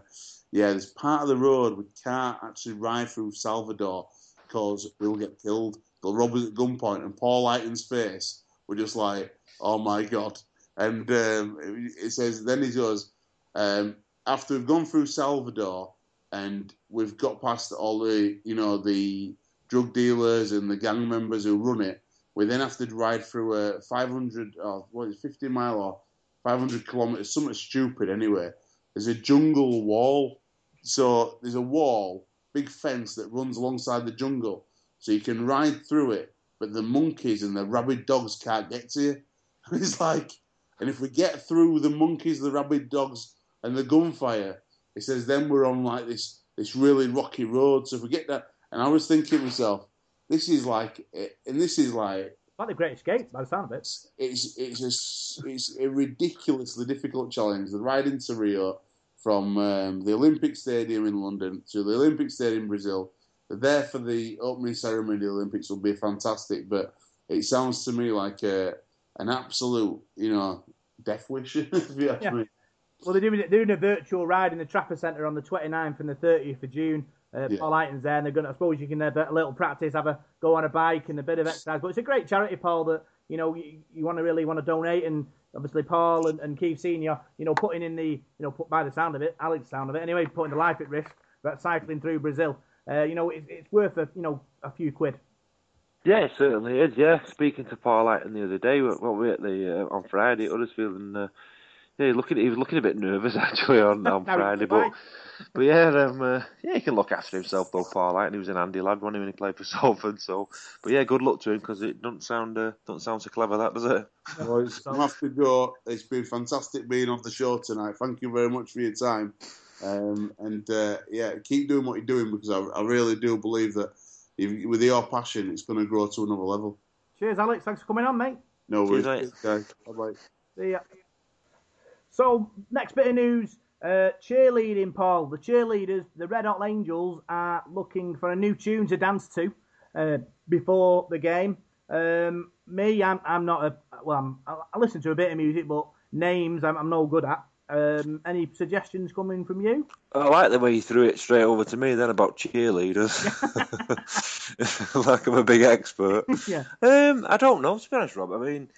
Yeah, there's part of the road we can't actually ride through Salvador because we'll get killed. They'll rob us at gunpoint. And Paul Highton's face were just like, Oh my God. And um, it says, then he goes, um, after we've gone through Salvador and we've got past all the, you know, the drug dealers and the gang members who run it, we then have to ride through a 500 or what is it, 50 mile or 500 kilometers, something stupid anyway. There's a jungle wall. So there's a wall, big fence that runs alongside the jungle. So you can ride through it, but the monkeys and the rabid dogs can't get to you. it's like, and if we get through the monkeys, the rabid dogs, and the gunfire, it says then we're on like this this really rocky road. So if we get that, and I was thinking to myself, this is like, and this is like like the Great Escape, by the sound of it. It's it's a, it's a ridiculously difficult challenge. The ride into Rio from um, the Olympic Stadium in London to the Olympic Stadium in Brazil. They're there for the opening ceremony of the Olympics will be fantastic, but it sounds to me like a, an absolute, you know, death wish, if you ask yeah. Well, they're doing, doing a virtual ride in the Trafford Centre on the 29th and the 30th of June. Uh, yeah. Paul Highton's there, and they're going to, I suppose you can have a little practice, have a go on a bike and a bit of exercise. But it's a great charity, Paul, that, you know, you, you want to really want to donate. And obviously, Paul and, and Keith Senior, you know, putting in the, you know, put by the sound of it, Alex sound of it, anyway, putting the life at risk, but cycling through Brazil. Uh, you know, it, it's worth a, you know, a few quid. Yeah, it certainly is. Yeah, speaking to Paul Highton the other day, what we at the uh, on Friday at Huddersfield, and uh, yeah, looking, he was looking a bit nervous actually on, on Friday, but but yeah, um, uh, yeah, he can look after himself though, Paul. And he was an handy lad, wasn't he, when he played for Salford? So, but yeah, good luck to him because it doesn't sound uh, doesn't sound so clever, that does it? Well, I have to go. It's been fantastic being on the show tonight. Thank you very much for your time, um, and uh, yeah, keep doing what you're doing because I, I really do believe that if, with your passion, it's going to grow to another level. Cheers, Alex. Thanks for coming on, mate. No worries, Cheers, guys. Bye bye. See ya. So, next bit of news uh, cheerleading, Paul. The cheerleaders, the Red Hot Angels, are looking for a new tune to dance to uh, before the game. Um, me, I'm, I'm not a well. I'm, I listen to a bit of music, but names I'm, I'm no good at. Um, any suggestions coming from you? I like the way you threw it straight over to me then about cheerleaders. like I'm a big expert. yeah. Um, I don't know, to be honest, Rob. I mean,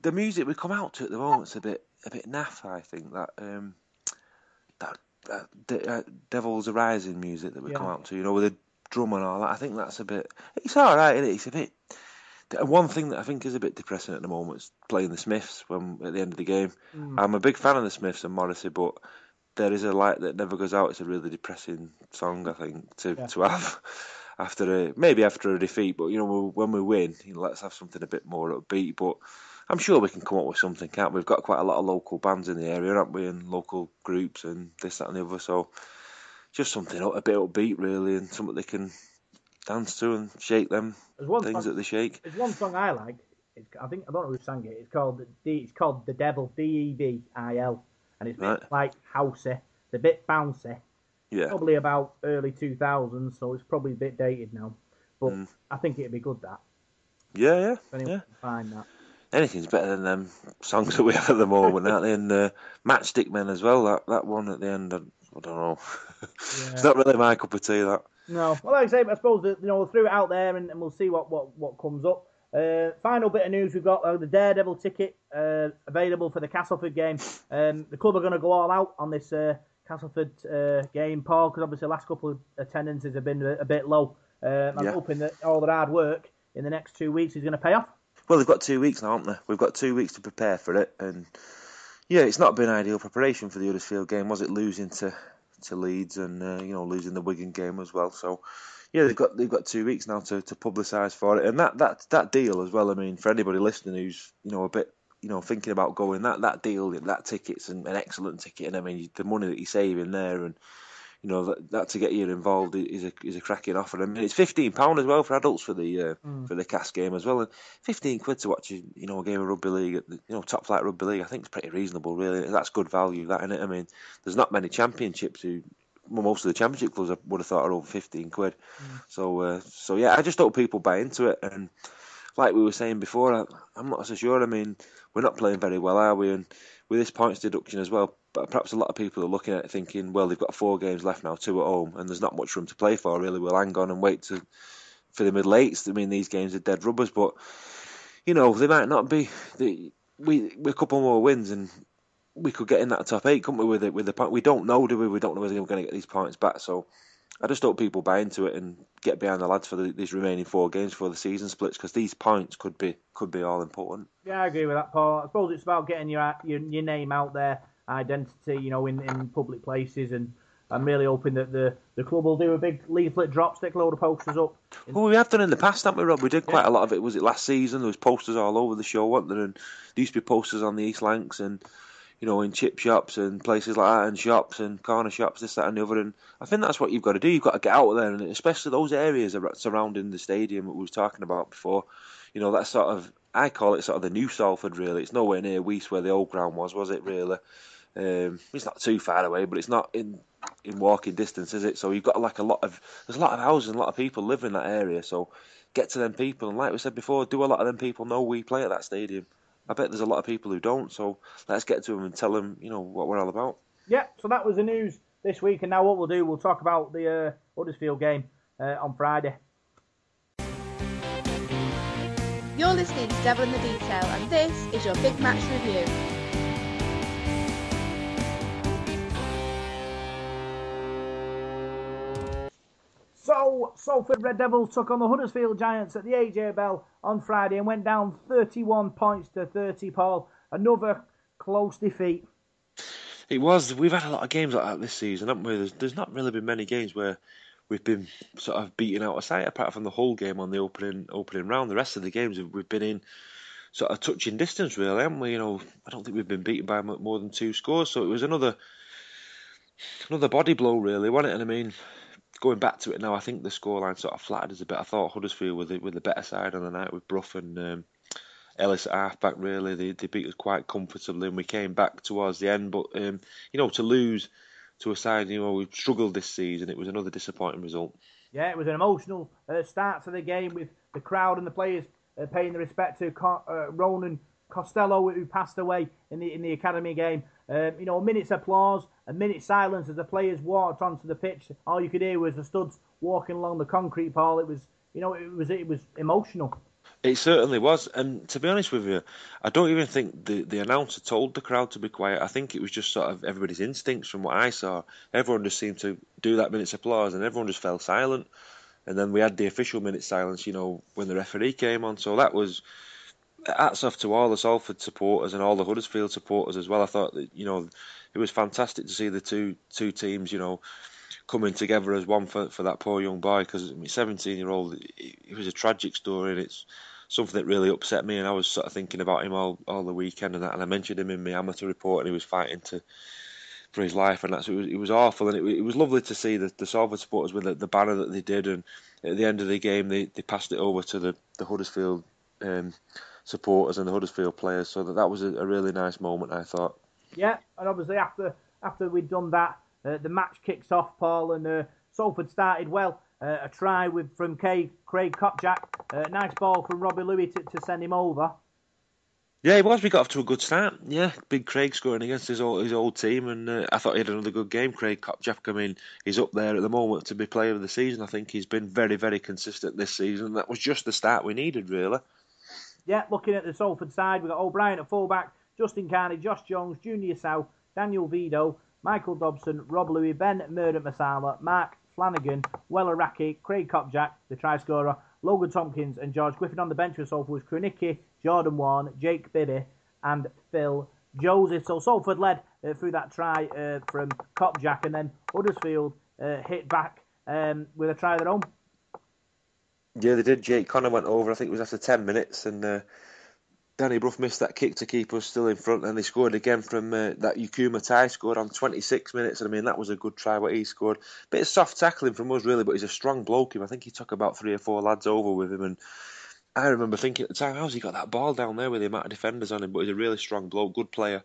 the music we come out to at the moment is a bit a bit naff. I think that um, that, that De- uh, Devils Arising music that we Yeah. come out to, you know, with the drum and all that. I think that's a bit. It's all right. Isn't it? It's a bit. The One thing that I think is a bit depressing at the moment is playing the Smiths when at the end of the game. Mm. I'm a big fan of the Smiths and Morrissey, but there is a light that never goes out. It's a really depressing song, I think, to, Yeah. to have after a maybe after a defeat. But you know, when we win, you know, let's have something a bit more upbeat. But I'm sure we can come up with something, can't we? We've got quite a lot of local bands in the area, haven't we? And local groups and this, that, and the other. So just something a bit upbeat, really, and something they can dance to and shake them There's one things song, that they shake. there's one song I like. It's, I think I don't know who sang it. It's called D, it's called The Devil D E V I L, and it's a bit Right. like housey, it's a bit bouncy. Yeah, Probably about early 2000s, so it's probably a bit dated now. But Mm. I think it'd be good that. yeah, yeah, If anyone yeah. can find that. anything's better than them songs that we have at the moment, aren't they? And uh, Matchstick Men as well. That that one at the end, I, I don't know. it's not really my cup of tea. That No, well, like I say, I suppose that you know we'll throw it out there and, and we'll see what, what, what comes up. Uh, final bit of news we've got uh, the Daredevil ticket uh, available for the Castleford game. Um, the club are going to go all out on this uh, Castleford uh, game, Paul, because obviously the last couple of attendances have been a, a bit low. Um, I'm Yeah. hoping that all their hard work in the next two weeks is going to pay off. well, they've got two weeks now, haven't they? We've got two weeks to prepare for it, and yeah, it's not been ideal preparation for the Huddersfield game, was it? Losing to to Leeds and uh, you know losing the Wigan game as well. So yeah, they've got they've got two weeks now to, to publicise for it, and that, that that deal as well. I mean, for anybody listening who's you know a bit you know thinking about going, that that deal, that ticket's an, an excellent ticket, and I mean the money that you're saving there, and you know that, that to get you involved is a is a cracking offer. I mean, it's fifteen pound as well for adults for the uh, Mm. for the cast game as well, and fifteen quid to watch you know a game of rugby league, at the, you know top flight rugby league. I think it's pretty reasonable, really. That's good value, that in it. I mean, there's not many championships who. Well, most of the championship clubs I would have thought are over fifteen quid. So, uh, so yeah, I just hope people buy into it. And like we were saying before, I, I'm not so sure. I mean, we're not playing very well, are we? And with this points deduction as well, but perhaps a lot of people are looking at it thinking, well, they've got four games left now, two at home, and there's not much room to play for. Really, we'll hang on and wait to for the middle eights. I mean, these games are dead rubbers, but you know they might not be. They, we we a couple more wins and we could get in that top eight, couldn't we? With it, with the point, we don't know, do we? We don't know whether we're going to get these points back. So I just hope people buy into it and get behind the lads for the, these remaining four games before the season splits, because these points could be could be all important. Yeah, I agree with that, Paul. I suppose it's about getting your your, your name out there, identity, you know, in, in public places, and I'm really hoping that the, the club will do a big leaflet drop, stick a load of posters up. Well, we have done in the past, haven't we, Rob? We did quite a lot of it. Was it last season? There was posters all over the show, weren't there? And there used to be posters on the East Lancs and you know in chip shops and places like that, and shops and corner shops, this, that, and the other. And I think that's what you've got to do. You've got to get out there, and especially those areas surrounding the stadium that we was talking about before. You know, that sort of I call it sort of the new Salford. Really, it's nowhere near Weaste where the old ground was, was it? Really, um, it's not too far away, but it's not in in walking distance, is it? So you've got like a lot of there's a lot of houses and a lot of people live in that area. So get to them people, and like we said before, do a lot of them people know we play at that stadium? I bet there's a lot of people who don't. So let's get to them and tell them, you know, what we're all about. Yeah, so that was the news this week, and now what we'll do, we'll talk about the uh, Huddersfield game uh, on Friday. You're listening to Devil in the Detail, and this is your big match review. So, Salford Red Devils took on the Huddersfield Giants at the AJ Bell on Friday and went down 31 points to 30, Paul. Another close defeat. It was. We've had a lot of games like that this season, haven't we? There's, there's not really been many games where we've been sort of beaten out of sight, apart from the whole game on the opening opening round. The rest of the games we've been in sort of touching distance, really, haven't we? You know, I don't think we've been beaten by more than two scores. So it was another another body blow, really, wasn't it? And I mean, going back to it now, I think the scoreline sort of flattered us a bit. I thought Huddersfield with the, with the better side on the night with Brough and um, Ellis at halfback. Really, they they beat us quite comfortably, and we came back towards the end. But um, you know, to lose to a side, you know, we've struggled this season. It was another disappointing result. Yeah, it was an emotional uh, start to the game with the crowd and the players uh, paying the respect to Co- uh, Ronan Costello, who passed away in the in the academy game. Um, you know, a minute's applause, a minute's silence as the players walked onto the pitch. All you could hear was the studs walking along the concrete pile. It was, you know, it was it was emotional. It certainly was, and to be honest with you, I don't even think the, the announcer told the crowd to be quiet. I think it was just sort of everybody's instincts from what I saw. Everyone just seemed to do that minute's applause, and everyone just fell silent. And then we had the official minute silence, you know, when the referee came on. So that was hats off to all the Salford supporters and all the Huddersfield supporters as well. I thought that you know it was fantastic to see the two two teams, you know, coming together as one for, for that poor young boy because I mean, 17 year old, it, it was a tragic story and it's something that really upset me. And I was sort of thinking about him all, all the weekend and that. And I mentioned him in my amateur report, and he was fighting to for his life, and that's it was, it was awful. And it, it was lovely to see the, the Salford supporters with the, the banner that they did. And at the end of the game, they, they passed it over to the the Huddersfield um, supporters and the Huddersfield players. So that that was a, a really nice moment, I thought. Yeah, and obviously after after we'd done that, uh, the match kicks off, Paul, and uh, Salford started well. Uh, a try with from Craig, Craig Kopczak. Uh, nice ball from Robbie Lui to, to send him over. Yeah, he was. We got off to a good start. Yeah, big Craig scoring against his old his old team, and uh, I thought he had another good game. Craig Kopczak. I mean, he's up there at the moment to be player of the season. I think he's been very, very consistent this season. That was just the start we needed, really. Yeah, looking at the Salford side, we've got O'Brien at fullback, Justin Carney, Josh Jones, Junior South, Daniel Vidot, Michael Dobson, Rob Lui, Ben Murdoch Masila, Mark Flanagan, Weller Hauraki, Craig Kopczak, the try scorer, Logan Tomkins, and George Griffin on the bench for Salford was Kronicki, Jordan Walne, Jake Bibby, and Phil Joseph. So Salford led uh, through that try uh, from Kopczak, and then Huddersfield uh, hit back um, with a try of their own. Yeah, they did. Jake Connor went over. I think it was after ten minutes, and uh, Danny Brough missed that kick to keep us still in front, and they scored again from uh, that Ukuma Ta'ai scored on 26 minutes. And I mean, that was a good try what he scored. Bit of soft tackling from us, really, but he's a strong bloke. Him, I think he took about three or four lads over with him, and I remember thinking at the time, how's he got that ball down there with the amount of defenders on him? But he's a really strong bloke, good player.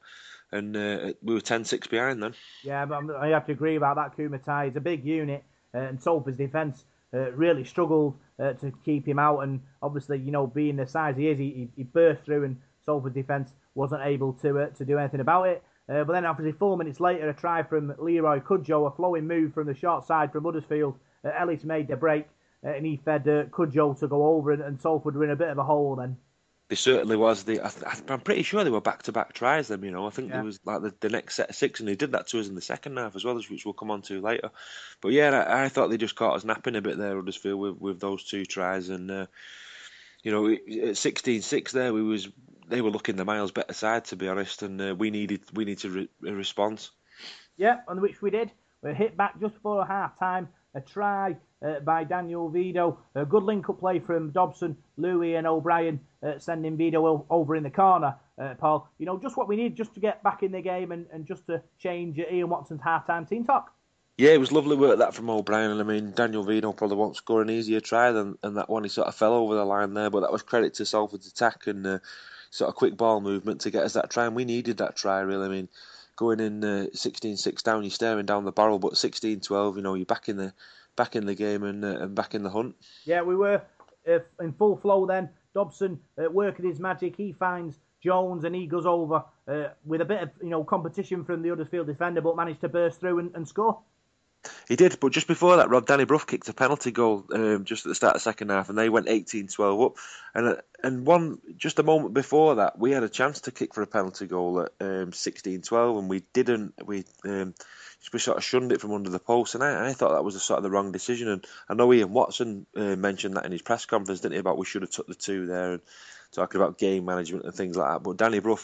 And uh, we were 10 6 behind then. Yeah, but I have to agree about that Kumatai. It's a big unit, uh, and Salford's defence uh, really struggled uh, to keep him out. And obviously, you know, being the size he is, he, he burst through and Salford defence wasn't able to uh, to do anything about it. Uh, but then, obviously, four minutes later, a try from Leroy Cudjoe, a flowing move from the short side from Huddersfield. Uh, Ellis made the break, uh, and he fed uh, Cudjoe to go over, and, and Salford were in a bit of a hole then. They certainly was. The I, am pretty sure they were back to back tries. Them, you know, I think Yeah. there was like the, the next set of six, and they did that to us in the second half as well, which we'll come on to later. But yeah, I, I thought they just caught us napping a bit there, Huddersfield, with, with those two tries, and uh, you know, at 16-6 there, we was they were looking the miles better side to be honest, and uh, we needed we needed to re- a response. Yeah, and which we did. We hit back just before half time. A try uh, by Daniel Vidot. A good link up play from Dobson, Lui, and O'Brien, uh, sending Vidot over in the corner. Uh, Paul, you know, just what we need just to get back in the game and, and just to change Ian Watson's half time team talk. Yeah, it was lovely work that from O'Brien, and I mean Daniel Vidot probably won't score an easier try than, than that one. He sort of fell over the line there, but that was credit to Salford's attack and uh, sort of quick ball movement to get us that try, and we needed that try really. I mean, going in uh, 16-6 down, you're staring down the barrel, but 16-12, you know, you're back in the back in the game and uh, and back in the hunt. Yeah, we were uh, in full flow then. Dobson uh, working his magic. He finds Jones and he goes over uh, with a bit of you know competition from the Huddersfield defender, but managed to burst through and, and score. He did, but just before that, Rob Danny Brough kicked a penalty goal um, just at the start of the second half, and they went 18-12 up. And uh, and one just a moment before that, we had a chance to kick for a penalty goal at um, 16-12, and we didn't. We um, we sort of shunned it from under the post, and I, I thought that was a sort of the wrong decision. And I know Ian Watson uh, mentioned that in his press conference, didn't he? About we should have took the two there, and talking about game management and things like that. But Danny Brough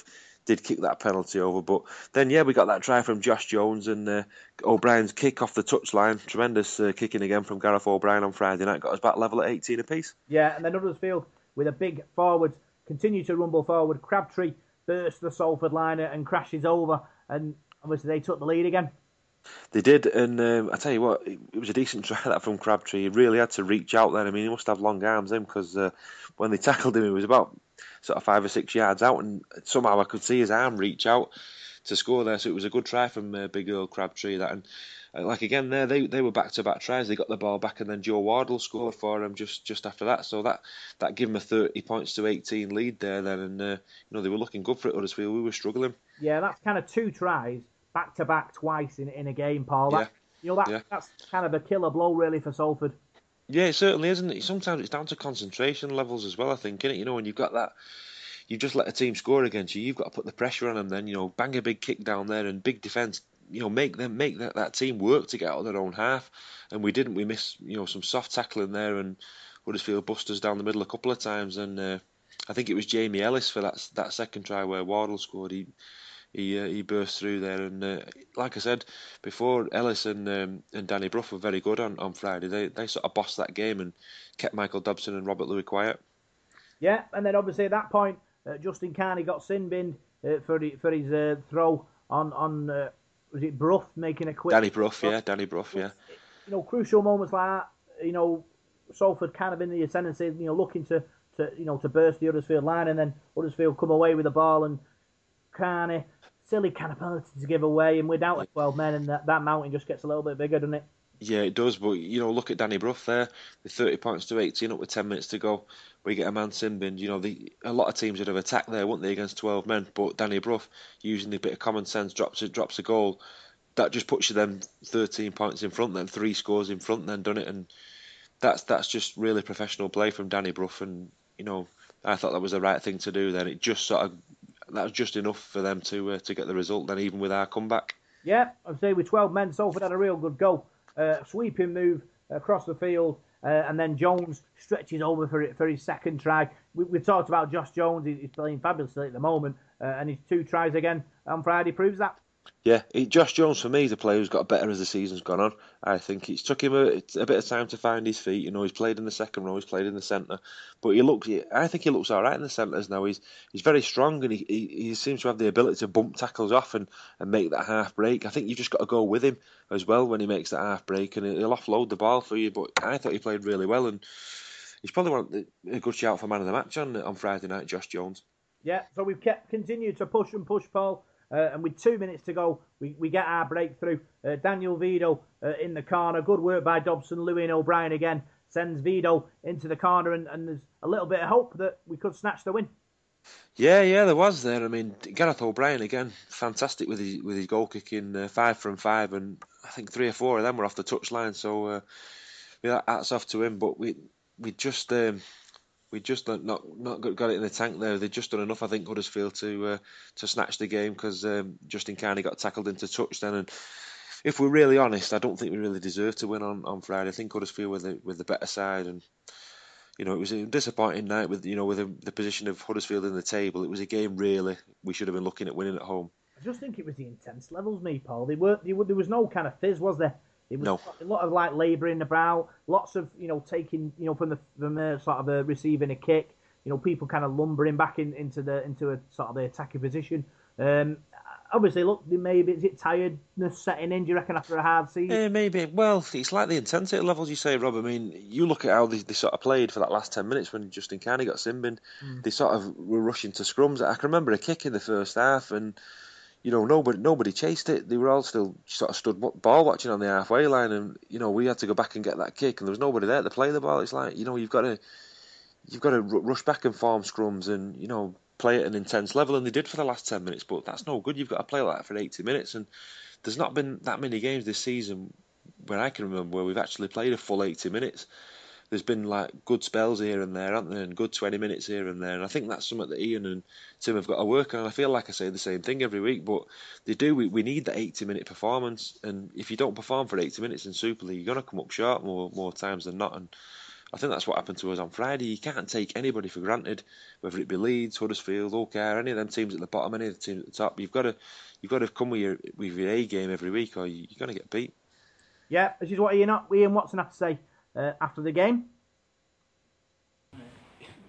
did kick that penalty over. But then, yeah, we got that try from Josh Jones and uh, O'Brien's kick off the touchline. Tremendous uh, kicking again from Gareth O'Brien on Friday night. Got us back level at 18 apiece. Yeah, and then Huddersfield with a big forward continue to rumble forward. Crabtree bursts the Salford liner and crashes over, and obviously they took the lead again. They did, and um, I tell you what, it, it was a decent try that from Crabtree. He really had to reach out there. I mean, he must have long arms, him, because uh, when they tackled him, he was about sort of five or six yards out, and somehow I could see his arm reach out to score there. So it was a good try from uh, Big Earl Crabtree. That and uh, like again there, they they were back to back tries. They got the ball back, and then Joe Wardle scored for them just just after that. So that that gave them a thirty points to eighteen lead there. Then and uh, you know they were looking good for it. Huddersfield, we were struggling. Yeah, that's kind of two tries back to back twice in in a game, Paul. That, Yeah. You know that Yeah. that's kind of a killer blow really for Salford. Yeah, it certainly isn't. It? Sometimes it's down to concentration levels as well. I think, innit? You know, when you've got that, you just let a team score against you. You've got to put the pressure on them. Then you know, bang a big kick down there and big defence. You know, make them make that, that team work to get out of their own half. And we didn't. We missed you know some soft tackling there and Huddersfield busters down the middle a couple of times. And uh, I think it was Jamie Ellis for that that second try where Wardle scored. He he uh, he burst through there, and uh, like I said before, Ellis and um, and Danny Brough were very good on, on Friday. They they sort of bossed that game and kept Michael Dobson and Robert Lui quiet. Yeah, and then obviously at that point, uh, Justin Carney got sin binned uh, for for his uh, throw on on uh, was it Brough making a quick Danny Brough, yeah, Danny Brough, yeah. You know, crucial moments like that. You know, Salford kind of in the ascendancy, you know, looking to, to you know to burst the Huddersfield line, and then Huddersfield come away with the ball, and Carney silly kind of penalty to give away, and we're down to 12 men, and that, that mountain just gets a little bit bigger, doesn't it? Yeah, it does. But you know, look at Danny Brough there, the 30 points to 18, up with 10 minutes to go. We get a man sin binned. You know, the, a lot of teams would have attacked there, wouldn't they, against 12 men? But Danny Brough, using a bit of common sense, drops a, drops a goal. That just puts you then 13 points in front, then three scores in front, then done it, and that's that's just really professional play from Danny Brough. And you know, I thought that was the right thing to do. Then it just sort of that was just enough for them to uh, to get the result. Then even with our comeback. Yeah, I'd say with 12 men, Salford had a real good goal. Uh, sweeping move across the field, uh, and then Jones stretches over for it for his second try. We, we talked about Josh Jones; he's playing fabulously at the moment, uh, and his two tries again on Friday proves that. Yeah, Josh Jones for me is a player who's got better as the season's gone on. I think it's took him a, a, bit of time to find his feet. You know, he's played in the second row, he's played in the centre, but he looks. I think he looks all right in the centres now. He's he's very strong and he, he, he seems to have the ability to bump tackles off and, and make that half break. I think you've just got to go with him as well when he makes that half break and he'll offload the ball for you. But I thought he played really well and he's probably one a good shout for man of the match on on Friday night, Josh Jones. Yeah, so we've kept continued to push and push, Paul. Uh, and with two minutes to go, we, we get our breakthrough. Uh, Daniel Vidot uh, in the corner. Good work by Dobson. Lui O'Brien again sends Vidot into the corner, and, and there's a little bit of hope that we could snatch the win. Yeah, yeah, there was there. I mean, Gareth O'Brien again, fantastic with his with his goal kicking, uh, five from five, and I think three or four of them were off the touchline. So, uh, yeah, hats off to him. But we we just um, we just not not got it in the tank there. They've just done enough, I think, Huddersfield to uh, to snatch the game because um, Justin Carney got tackled into touch then. And if we're really honest, I don't think we really deserve to win on, on Friday. I think Huddersfield with the with the better side, and you know it was a disappointing night with you know with the, the position of Huddersfield in the table. It was a game really we should have been looking at winning at home. I just think it was the intense levels, me, Paul. They were, they were there was no kind of fizz, was there? It was no. a lot of like labouring about, lots of you know taking you know from the from the sort of uh, receiving a kick, you know people kind of lumbering back in, into the into a sort of the attacking position. Um, obviously, look, maybe is it tiredness setting in? Do you reckon after a hard season? Yeah, maybe. Well, it's like the intensity levels you say, Rob. I mean, you look at how they, they sort of played for that last ten minutes when Justin Carney got sin Mm. They sort of were rushing to scrums. I can remember a kick in the first half and you know, nobody nobody chased it. They were all still sort of stood ball watching on the halfway line, and you know, we had to go back and get that kick, and there was nobody there to play the ball. It's like you know, you've got to you've got to rush back and form scrums, and you know, play at an intense level, and they did for the last ten minutes. But that's no good. You've got to play like that for eighty minutes, and there's not been that many games this season where I can remember where we've actually played a full eighty minutes there's been like good spells here and there, aren't there, and good 20 minutes here and there. And I think that's something that Ian and Tim have got to work on. I feel like I say the same thing every week, but they do. We, we need that 80 minute performance, and if you don't perform for 80 minutes in Super League, you're going to come up short more more times than not. And I think that's what happened to us on Friday. You can't take anybody for granted, whether it be Leeds, Huddersfield, Oakar, any of them teams at the bottom, any of the teams at the top. You've got to you've got to come with your with your A game every week, or you're going to get beat. Yeah, this is what Ian, Ian Watson had to say uh, after the game.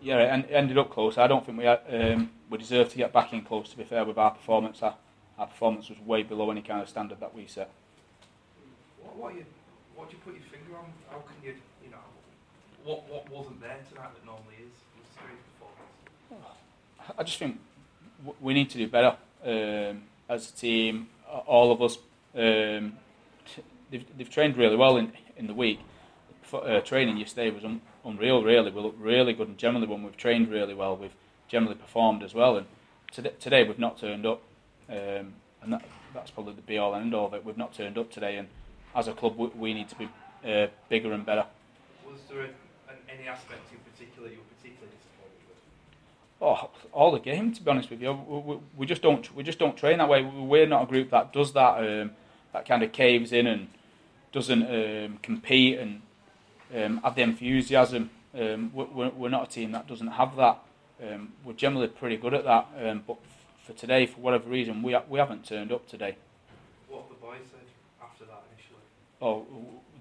Yeah, it ended up close. I don't think we had, um, we deserved to get back in close. To be fair, with our performance, our, our performance was way below any kind of standard that we set. What, what, you, what do you put your finger on? How can you, you know, what what wasn't there tonight that normally is? I just think we need to do better um, as a team. All of us, um, they've, they've trained really well in in the week uh, training yesterday was un- unreal. Really, we looked really good, and generally when we've trained really well, we've generally performed as well. And today, today we've not turned up, um, and that, that's probably the be all and end all of it. We've not turned up today, and as a club, we, we need to be uh, bigger and better. Was Was there a, an, any aspect in particular you were particularly disappointed with? Oh, all the game, to be honest with you. We, we, we just don't we just don't train that way. We're not a group that does that. Um, that kind of caves in and doesn't um, compete and um, have the enthusiasm. Um, we're, we're not a team that doesn't have that. Um, we're generally pretty good at that. Um, but for today, for whatever reason, we we haven't turned up today. What the boys said after that initially? Oh,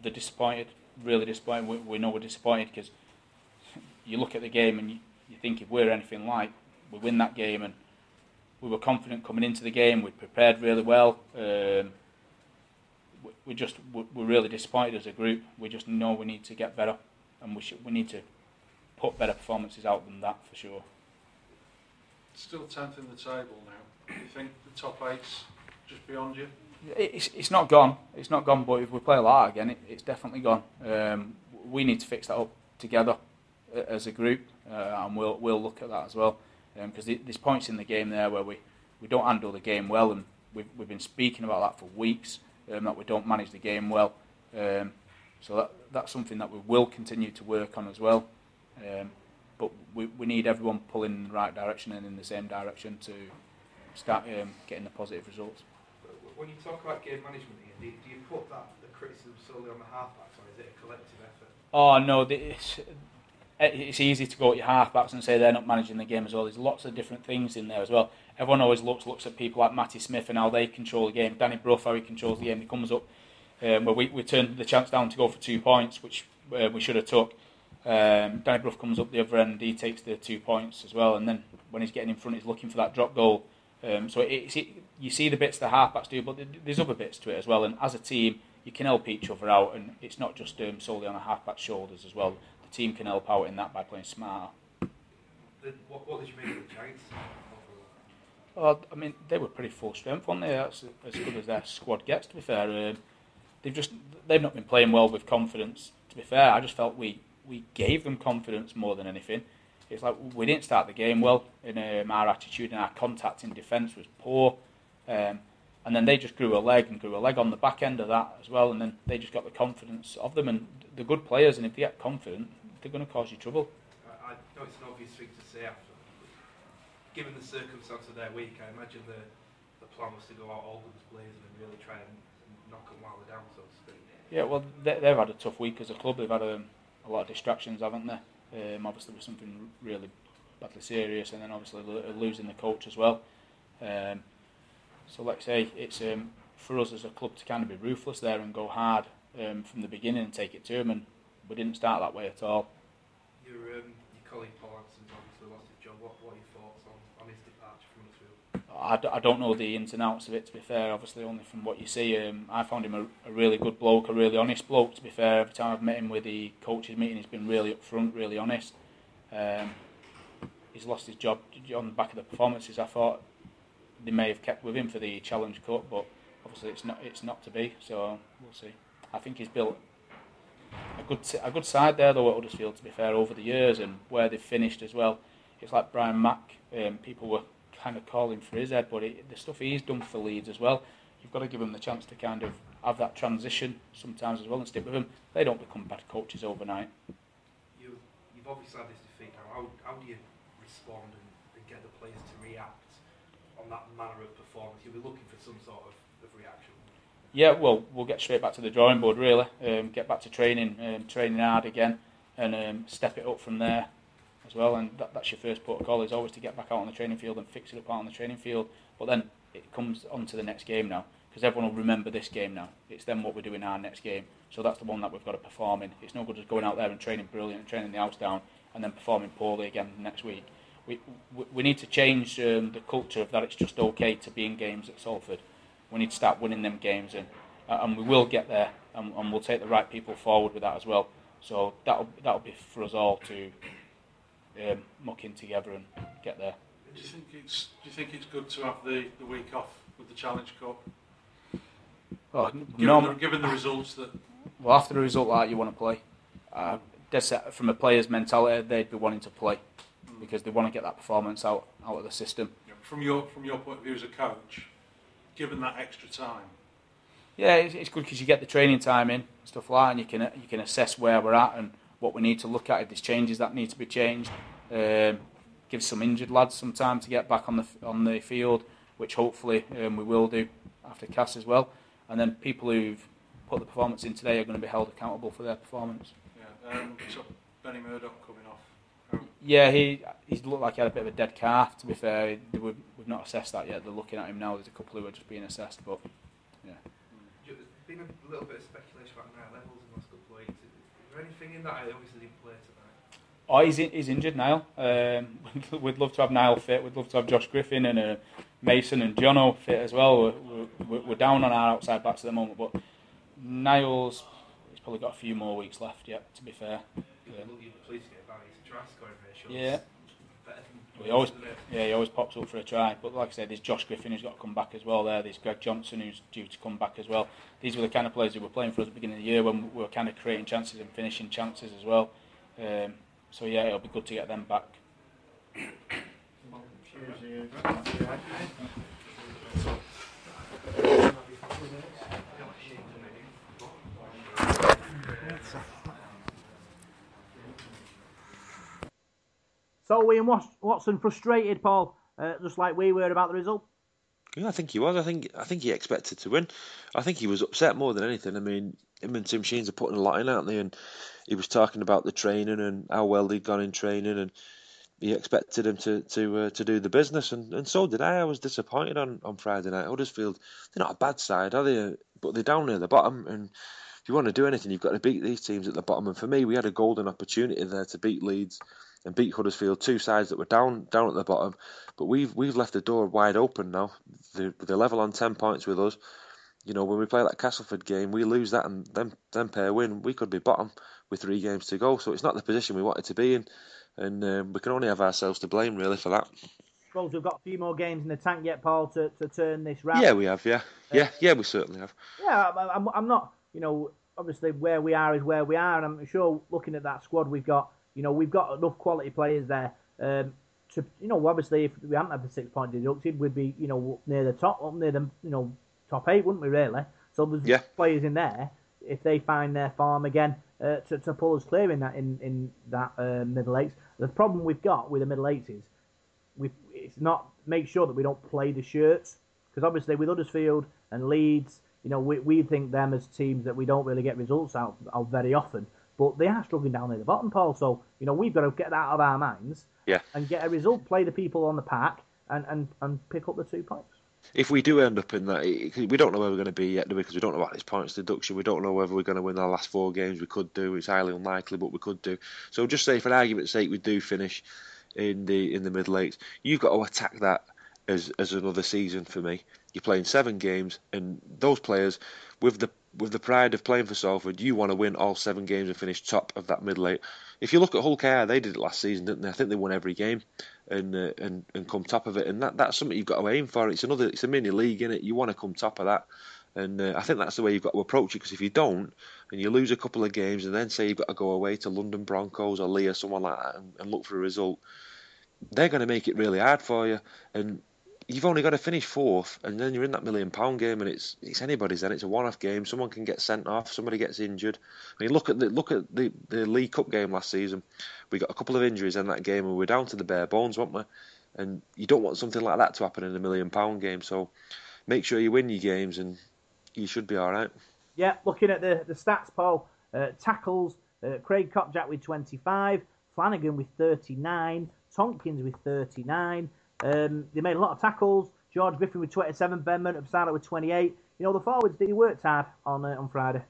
they're disappointed. Really disappointed. We, we know we're disappointed because you look at the game and you, you think if we're anything like, we win that game and we were confident coming into the game. We prepared really well. Um, we, just we- we're really disappointed as a group. We just know we need to get better, and we should we need to put better performances out than that for sure. Still 10th in the table now. Do you think the top eight's just beyond you? It's, it's not gone. It's not gone. But if we play like that again, it, it's definitely gone. Um, we need to fix that up together as a group, uh, and we'll we'll look at that as well. Because there's points in the game there where we, we don't handle the game well, and we've we've been speaking about that for weeks. Um, that we don't manage the game well. Um, so that that's something that we will continue to work on as well. Um, but we, we need everyone pulling in the right direction and in the same direction to start um, getting the positive results. When you talk about game management, Ian, do, do you put that the criticism solely on the halfbacks, or is it a collective effort? Oh no, it's, it's easy to go at your halfbacks and say they're not managing the game as well. There's lots of different things in there as well. Everyone always looks looks at people like Matty Smith and how they control the game. Danny Brough, how he controls the game. He comes up um, where we, we turned the chance down to go for two points, which uh, we should have took. Um, Danny Brough comes up the other end, he takes the two points as well, and then when he's getting in front, he's looking for that drop goal. Um, so it's, it, you see the bits the halfbacks do, but there's other bits to it as well. And as a team, you can help each other out, and it's not just um, solely on a halfback's shoulders as well. The team can help out in that by playing smart. What, what did you make of the Giants? Well, I mean, they were pretty full strength, weren't they? That's as good as their squad gets. To be fair, um, they've just they've not been playing well with confidence. To be fair, I just felt we we gave them confidence more than anything. It's like we didn't start the game well, and um, our attitude and our contact in defence was poor. Um, and then they just grew a leg and grew a leg on the back end of that as well. And then they just got the confidence of them, and the good players. And if they get confident, they're going to cause you trouble. I, I know it's an obvious thing to say after, given the circumstance of their week, I imagine the, the plan was to go out all guns blazing and really try and knock them while they're down, so to speak. Yeah, well, they, they've had a tough week as a club. They've had um, a lot of distractions, haven't they? Um, obviously, with something really badly serious, and then obviously losing the coach as well. Um, so, like I say, it's um, for us as a club to kind of be ruthless there and go hard um, from the beginning and take it to them, and we didn't start that way at all. Your, um, your colleague Paul Anderson's obviously lost his job. What, what are your thoughts on, on his departure from Huddersfield? I, d- I don't know the ins and outs of it, to be fair, obviously, only from what you see. Um, I found him a, a really good bloke, a really honest bloke, to be fair. Every time I've met him with the coaches' meeting, he's been really upfront, really honest. Um, he's lost his job on the back of the performances. I thought they may have kept with him for the Challenge Cup, but obviously it's not, it's not to be, so we'll see. I think he's built a good a good side there though at Huddersfield to be fair over the years and where they've finished as well. It's like Brian Mack. Um, people were kind of calling for his head, but it, the stuff he's done for Leeds as well. You've got to give him the chance to kind of have that transition sometimes as well and stick with him. They don't become bad coaches overnight. You, you've obviously had this defeat now. How, how do you respond and, and get the players to react on that manner of performance? You'll be looking for some sort of, of reaction. Yeah, well, we'll get straight back to the drawing board really. Um, get back to training, um, training hard again, and um, step it up from there as well. And that, that's your first protocol is always to get back out on the training field and fix it up out on the training field. But then it comes on to the next game now because everyone will remember this game now. It's then what we're doing our next game. So that's the one that we've got to perform in. It's no good just going out there and training brilliant and training the house down and then performing poorly again next week. We, we, we need to change um, the culture of that it's just okay to be in games at Salford. We need to start winning them games and, uh, and we will get there and, and we'll take the right people forward with that as well. So that'll, that'll be for us all to um, muck in together and get there. Do you think it's Do you think it's good to have the, the week off with the Challenge Cup? Oh, Given, norm- the, given the results that Well, after a result like that, you want to play. Uh, from a player's mentality, they'd be wanting to play because they want to get that performance out out of the system. from your from your point of view as a coach, given that extra time, Yeah, it's, it's good because you get the training time in stuff like that, and you can you can assess where we're at and what we need to look at if there's changes that need to be changed. Um, give some injured lads some time to get back on the on the field, which hopefully um, we will do after Cas as well. And then people who've put the performance in today are going to be held accountable for their performance. Yeah, um, so Benny Murdoch coming off. How, Yeah, he he's looked like he had a bit of a dead calf. To be fair, we've, we've not assessed that yet. They're looking at him now. There's a couple who are just being assessed, but Ju- There's been a little bit of speculation about Niall Evalds in the last couple of weeks. Is, is there anything in that? I didn't play tonight. oh, he's in, he's injured now. Um, we'd love to have Niall fit. We'd love to have Josh Griffin and uh, Mason and Jono fit as well. We're, we're, we're down on our outside backs at the moment, but Niall's he's probably got a few more weeks left yet. To be fair, Yeah. be pleased to get about He's a try scoring ratio. Yeah. Better than Well, he always- yeah, he always pops up for a try. But like I said, there's Josh Griffin who's got to come back as well. There, there's Greg Johnson who's due to come back as well. These were the kind of players who were playing for us at the beginning of the year when we were kind of creating chances and finishing chances as well. Um, so yeah, it'll be good to get them back. So Ian Watson frustrated, Paul, uh, just like we were about the result. Yeah, I think he was. I think I think he expected to win. I think he was upset more than anything. I mean, him and Tim Sheens are putting a lot in, aren't they? And he was talking about the training and how well they'd gone in training, and he expected him to to uh, to do the business, and, and so did I. I was disappointed on, on Friday night. Huddersfield, they're not a bad side, are they? But they're down near the bottom, and if you want to do anything, you've got to beat these teams at the bottom. And for me, we had a golden opportunity there to beat Leeds and beat Huddersfield, two sides that were down down at the bottom. But we've we've left the door wide open now. They're, they're level on ten points with us. You know, when we play that Castleford game, we lose that and then then pair win. We could be bottom with three games to go. So it's not the position we wanted to be in, and um, we can only have ourselves to blame really for that. Suppose we've got a few more games in the tank yet, Paul, to, to turn this round. Yeah, we have. Yeah, yeah, yeah, we certainly have. Yeah, I'm, I'm, I'm not, you know, obviously where we are is where we are, and I'm sure looking at that squad we've got, you know, we've got enough quality players there um, to, you know, obviously if we hadn't had the six point deducted, we'd be, you know, near the top, up near the, you know, top eight, wouldn't we really? So there's Yeah. players in there if they find their form again uh, to, to pull us clear in that in in that uh, middle eights. The problem we've got with the middle eights is we it's not make sure that we don't play the shirts because obviously with Huddersfield and Leeds, you know, we, we think them as teams that we don't really get results out of very often, but they are struggling down at the bottom, Paul. So you know we've got to get that out of our minds Yeah. and get a result, play the people on the pack, and and, and pick up the two points. If we do end up in that, we don't know where we're going to be yet, do we? Because we don't know about this points deduction. We don't know whether we're going to win our last four games. We could do. It's highly unlikely, but we could do. So just say, for argument's sake, we do finish in the in the middle eights. You've got to attack that as as another season for me. You're playing seven games, and those players with the with the pride of playing for Salford, you want to win all seven games and finish top of that middle eight. If you look at Hull KR, they did it last season, didn't they? I think they won every game and uh, and and come top of it, and that that's something you've got to aim for. It's another, it's a mini league, in it. You want to come top of that, and uh, I think that's the way you've got to approach it. Because if you don't, and you lose a couple of games, and then say you've got to go away to London Broncos or Leigh, or someone like that, and, and look for a result, they're going to make it really hard for you, and you've only got to finish fourth, and then you're in that million pound game, and it's it's anybody's. Then it's a one-off game. Someone can get sent off. Somebody gets injured. I mean, look at the look at the the League Cup game last season. We got a couple of injuries in that game, and we're down to the bare bones, weren't we? And you don't want something like that to happen in a million pound game. So make sure you win your games, and you should be all right. Yeah, looking at the, the stats, Paul. Uh, tackles, uh, Craig Kopczak with 25, Flanagan with 39, Tomkins with 39. Um, they made a lot of tackles. George Griffin with 27, Ben Murdoch with 28. You know, the forwards, they worked hard on uh, on Friday.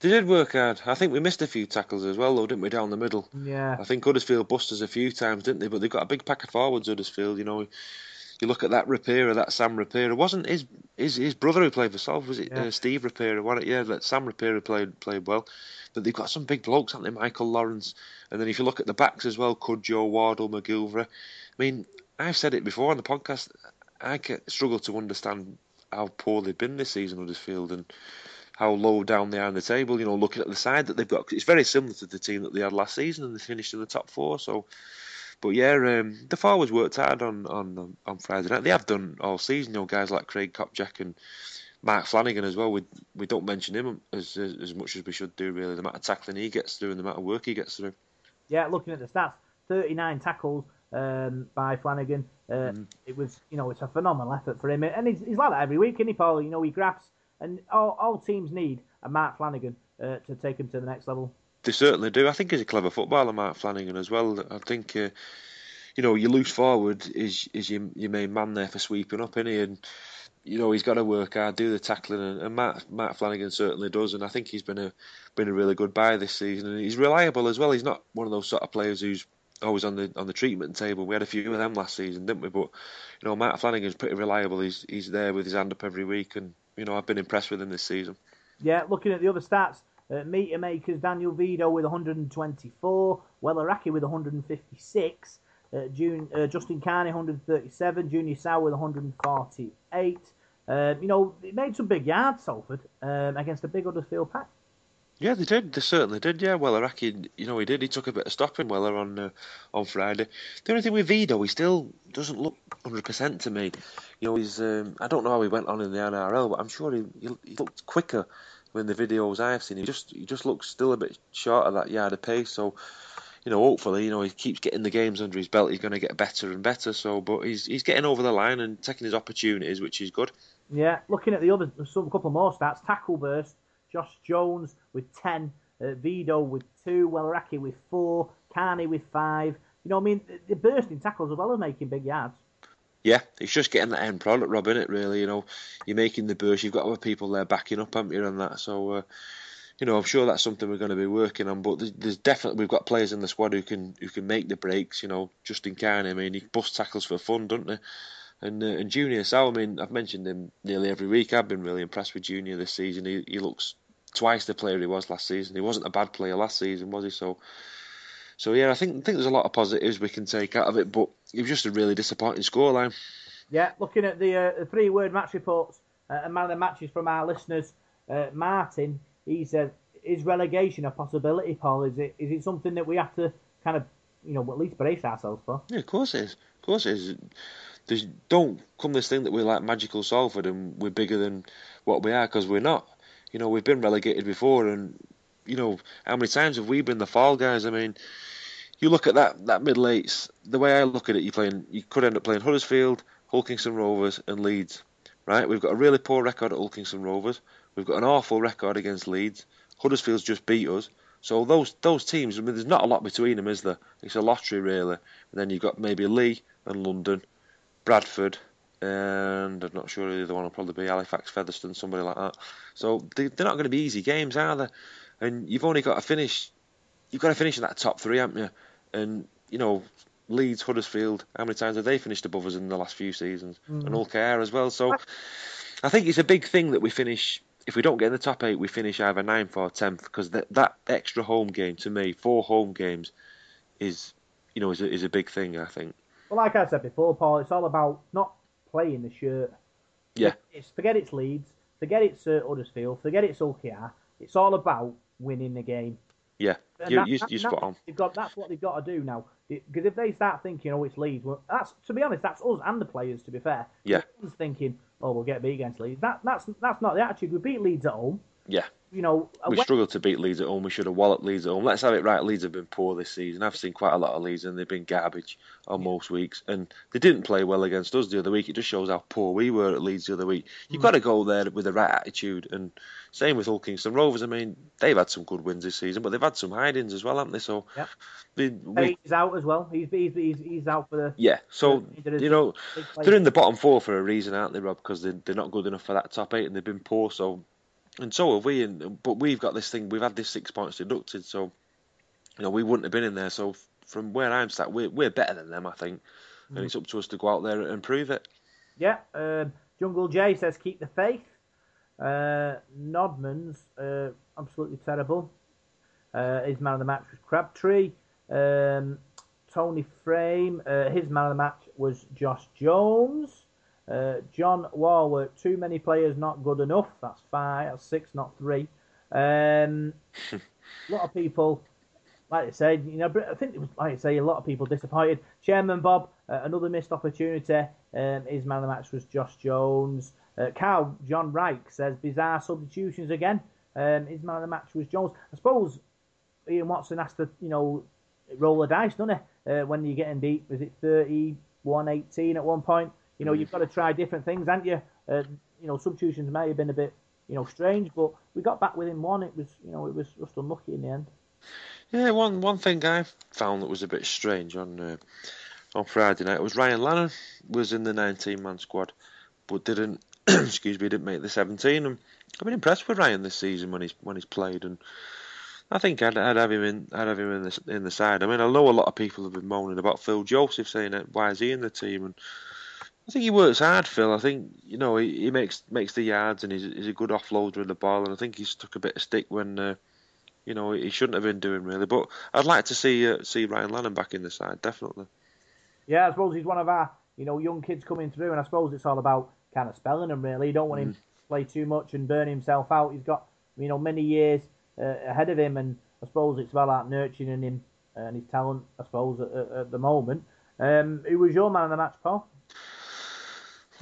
They did work hard. I think we missed a few tackles as well, though, didn't we, down the middle? Yeah. I think Huddersfield bust us a few times, didn't they? But they've got a big pack of forwards, Huddersfield. You know, you look at that Rapira, that Sam Rapira. Wasn't his his, his brother who played for Salford? Was it Yeah. uh, Steve Rapira? Wasn't it? Yeah, that Sam Rapira played played well. But they've got some big blokes, haven't they? Michael Lawrence, and then if you look at the backs as well, Cudjoe, Wardle, McGillvary. I mean, I've said it before on the podcast. I struggle to understand how poor they've been this season, Huddersfield, and how low down they are in the table. You know, looking at the side that they've got, it's very similar to the team that they had last season, and they finished in the top four. So, but yeah, um, the forwards worked hard on on on Friday night. They have done all season. You know, guys like Craig Kopczak and Mark Flanagan as well. We we don't mention him as as, as much as we should do. Really, the amount of tackling he gets through and the amount of work he gets through. Yeah, looking at the stats, 39 tackles um, by Flanagan. Uh, Mm-hmm. It was, you know, it's a phenomenal effort for him, and he's, he's like that every week, isn't he, Paul? You know, he grabs, and all, all teams need a Mark Flanagan uh, to take him to the next level. They certainly do. I think he's a clever footballer, Mark Flanagan as well. I think, uh, you know, your loose forward is is your, your main man there for sweeping up, isn't he? And you know he's got to work hard, do the tackling, and, and Matt Matt Flanagan certainly does. And I think he's been a been a really good buy this season, and he's reliable as well. He's not one of those sort of players who's always on the on the treatment table. We had a few of them last season, didn't we? But you know, Matt Flanagan's pretty reliable. He's he's there with his hand up every week, and you know I've been impressed with him this season. Yeah, looking at the other stats, uh, meter makers Daniel Vidot with 124, Weller Hauraki with 156, uh, June, uh, Justin Carney 137, Junior Sa'u with 148. Um, you know, it made some big yards, Salford, um, against a big Huddersfield pack. Yeah, they did. They certainly did. Yeah, well, Iraqi, you know, he did. He took a bit of stopping Weller on uh, on Friday. The only thing with Vidot, he still doesn't look hundred percent to me. You know, he's. Um, I don't know how he went on in the NRL, but I'm sure he, he, he looked quicker when the videos I've seen. He just he just looks still a bit short of that yard of pace. So, you know, hopefully, you know, he keeps getting the games under his belt. He's going to get better and better. So, but he's he's getting over the line and taking his opportunities, which is good. Yeah, looking at the other, some couple more stats. Tackle burst, Josh Jones with 10, uh, Vidot with 2, Weller Hauraki with 4, Carney with 5. You know, I mean, they're bursting tackles as well as making big yards. Yeah, it's just getting that end product, Rob, it really. You know, you're making the burst, you've got other people there backing up, haven't you, on that. So, uh, you know, I'm sure that's something we're going to be working on. But there's, definitely we've got players in the squad who can who can make the breaks. You know, Justin Carney, I mean, he bust tackles for fun, don't he? And uh, and Junior Sa'u, I mean, I've mentioned him nearly every week. I've been really impressed with Junior this season. He he looks twice the player he was last season. He wasn't a bad player last season, was he? So. So yeah, I think I think there's a lot of positives we can take out of it, but it was just a really disappointing scoreline. Yeah, looking at the, uh, the three-word match reports uh, and man of the matches from our listeners, uh, Martin, he said, "Is relegation a possibility, Paul? Is it is it something that we have to kind of, you know, at least brace ourselves for?" Yeah, of course it is. Of course it is. There's, don't come this thing that we're like magical Salford and we're bigger than what we are because we're not. You know, we've been relegated before, and you know how many times have we been the fall guys? I mean, you look at that that middle eights. The way I look at it, you playing, you could end up playing Huddersfield, Hull Kingston Rovers, and Leeds. Right? We've got a really poor record at Hull Kingston Rovers. We've got an awful record against Leeds. Huddersfield's just beat us. So those those teams, I mean, there's not a lot between them, is there? It's a lottery, really. And then you've got maybe Leigh and London, Bradford, and I'm not sure who the other one will probably be Halifax, Featherstone, somebody like that. So they, they're not going to be easy games, are they? And you've only got to finish. You've got to finish in that top three, haven't you? And you know, Leeds, Huddersfield. How many times have they finished above us in the last few seasons? Mm. And Ulker as well. So I think it's a big thing that we finish. If we don't get in the top eight, we finish either ninth or tenth because that that extra home game to me, four home games, is you know is a, is a big thing. I think. Well, like I said before, Paul, it's all about not playing the shirt. Yeah. It's forget it's Leeds, forget it's uh, Huddersfield, forget it's Ulkiar. It's all about winning the game. Yeah, And you that- you that- you that's spot what on. They've got, that's what they've got to do now. Because if they start thinking, oh, it's Leeds, well, that's to be honest, that's us and the players. To be fair, Yeah. Thinking, oh, we'll get beat against Leeds. That that's that's not the attitude. We beat Leeds at home. Yeah. You know, We away- struggled to beat Leeds at home. We should have walloped Leeds at home. Let's have it right. Leeds have been poor this season. I've seen quite a lot of Leeds, and they've been garbage on most weeks. And they didn't play well against us the other week. It just shows how poor we were at Leeds the other week. You've mm. got to go there with the right attitude. And same with Hull Kingston Rovers. I mean, they've had some good wins this season, but they've had some hidings as well, haven't they? So, Yep. they, we, he's out as well. He's he's he's, he's out for the. yeah. So He did a you know, they're in the bottom four for a reason, aren't they, Rob? Because they're, they're not good enough for that top eight, and they've been poor. So, and so have we. And but we've got this thing. We've had this six points deducted. So, you know, we wouldn't have been in there. So, from where I'm sat, we're we're better than them, I think. Mm. And it's up to us to go out there and prove it. Yeah, um, Jungle J says keep the faith. Uh, Nodman's uh, absolutely terrible. Uh, his man of the match was Crabtree. Um, Tony Frame, uh, his man of the match was Josh Jones. Uh, John Warwick, too many players, not good enough. That's five, that's six, not three. Um, a lot of people like I said, you know, I think it was like I say, a lot of people disappointed. Chairman Bob, uh, another missed opportunity. Um, his man of the match was Josh Jones. Uh, Carl John Reich says bizarre substitutions again. Um, his man of the match was Jones. I suppose Ian Watson has to, you know, roll the dice, doesn't he? Uh, when you're getting beat, was it 31-18 at one point? You know, you've got to try different things, haven't you? Uh, you know, substitutions may have been a bit, you know, strange, but we got back within one. It was, you know, it was just unlucky in the end. Yeah, one one thing I found that was a bit strange on uh, on Friday night was Ryan Lannon was in the 19 man squad, but didn't excuse me didn't make the 17. And I've been impressed with Ryan this season when he's when he's played, and I think I'd, I'd have him in I'd have him in the in the side. I mean, I know a lot of people have been moaning about Phil Joseph saying that why is he in the team and. I think he works hard, Phil. I think you know he, he makes makes the yards and he's, he's a good offloader of the ball. And I think he's took a bit of stick when uh, you know he shouldn't have been doing really. But I'd like to see uh, see Ryan Lannon back in the side, definitely. Yeah, I suppose he's one of our you know young kids coming through, and I suppose it's all about kind of spelling him really. You don't want him to play too much and burn himself out. He's got you know many years uh, ahead of him, and I suppose it's about nurturing him and his talent. I suppose at, at, at the moment. Um, who was your man of the match, Paul?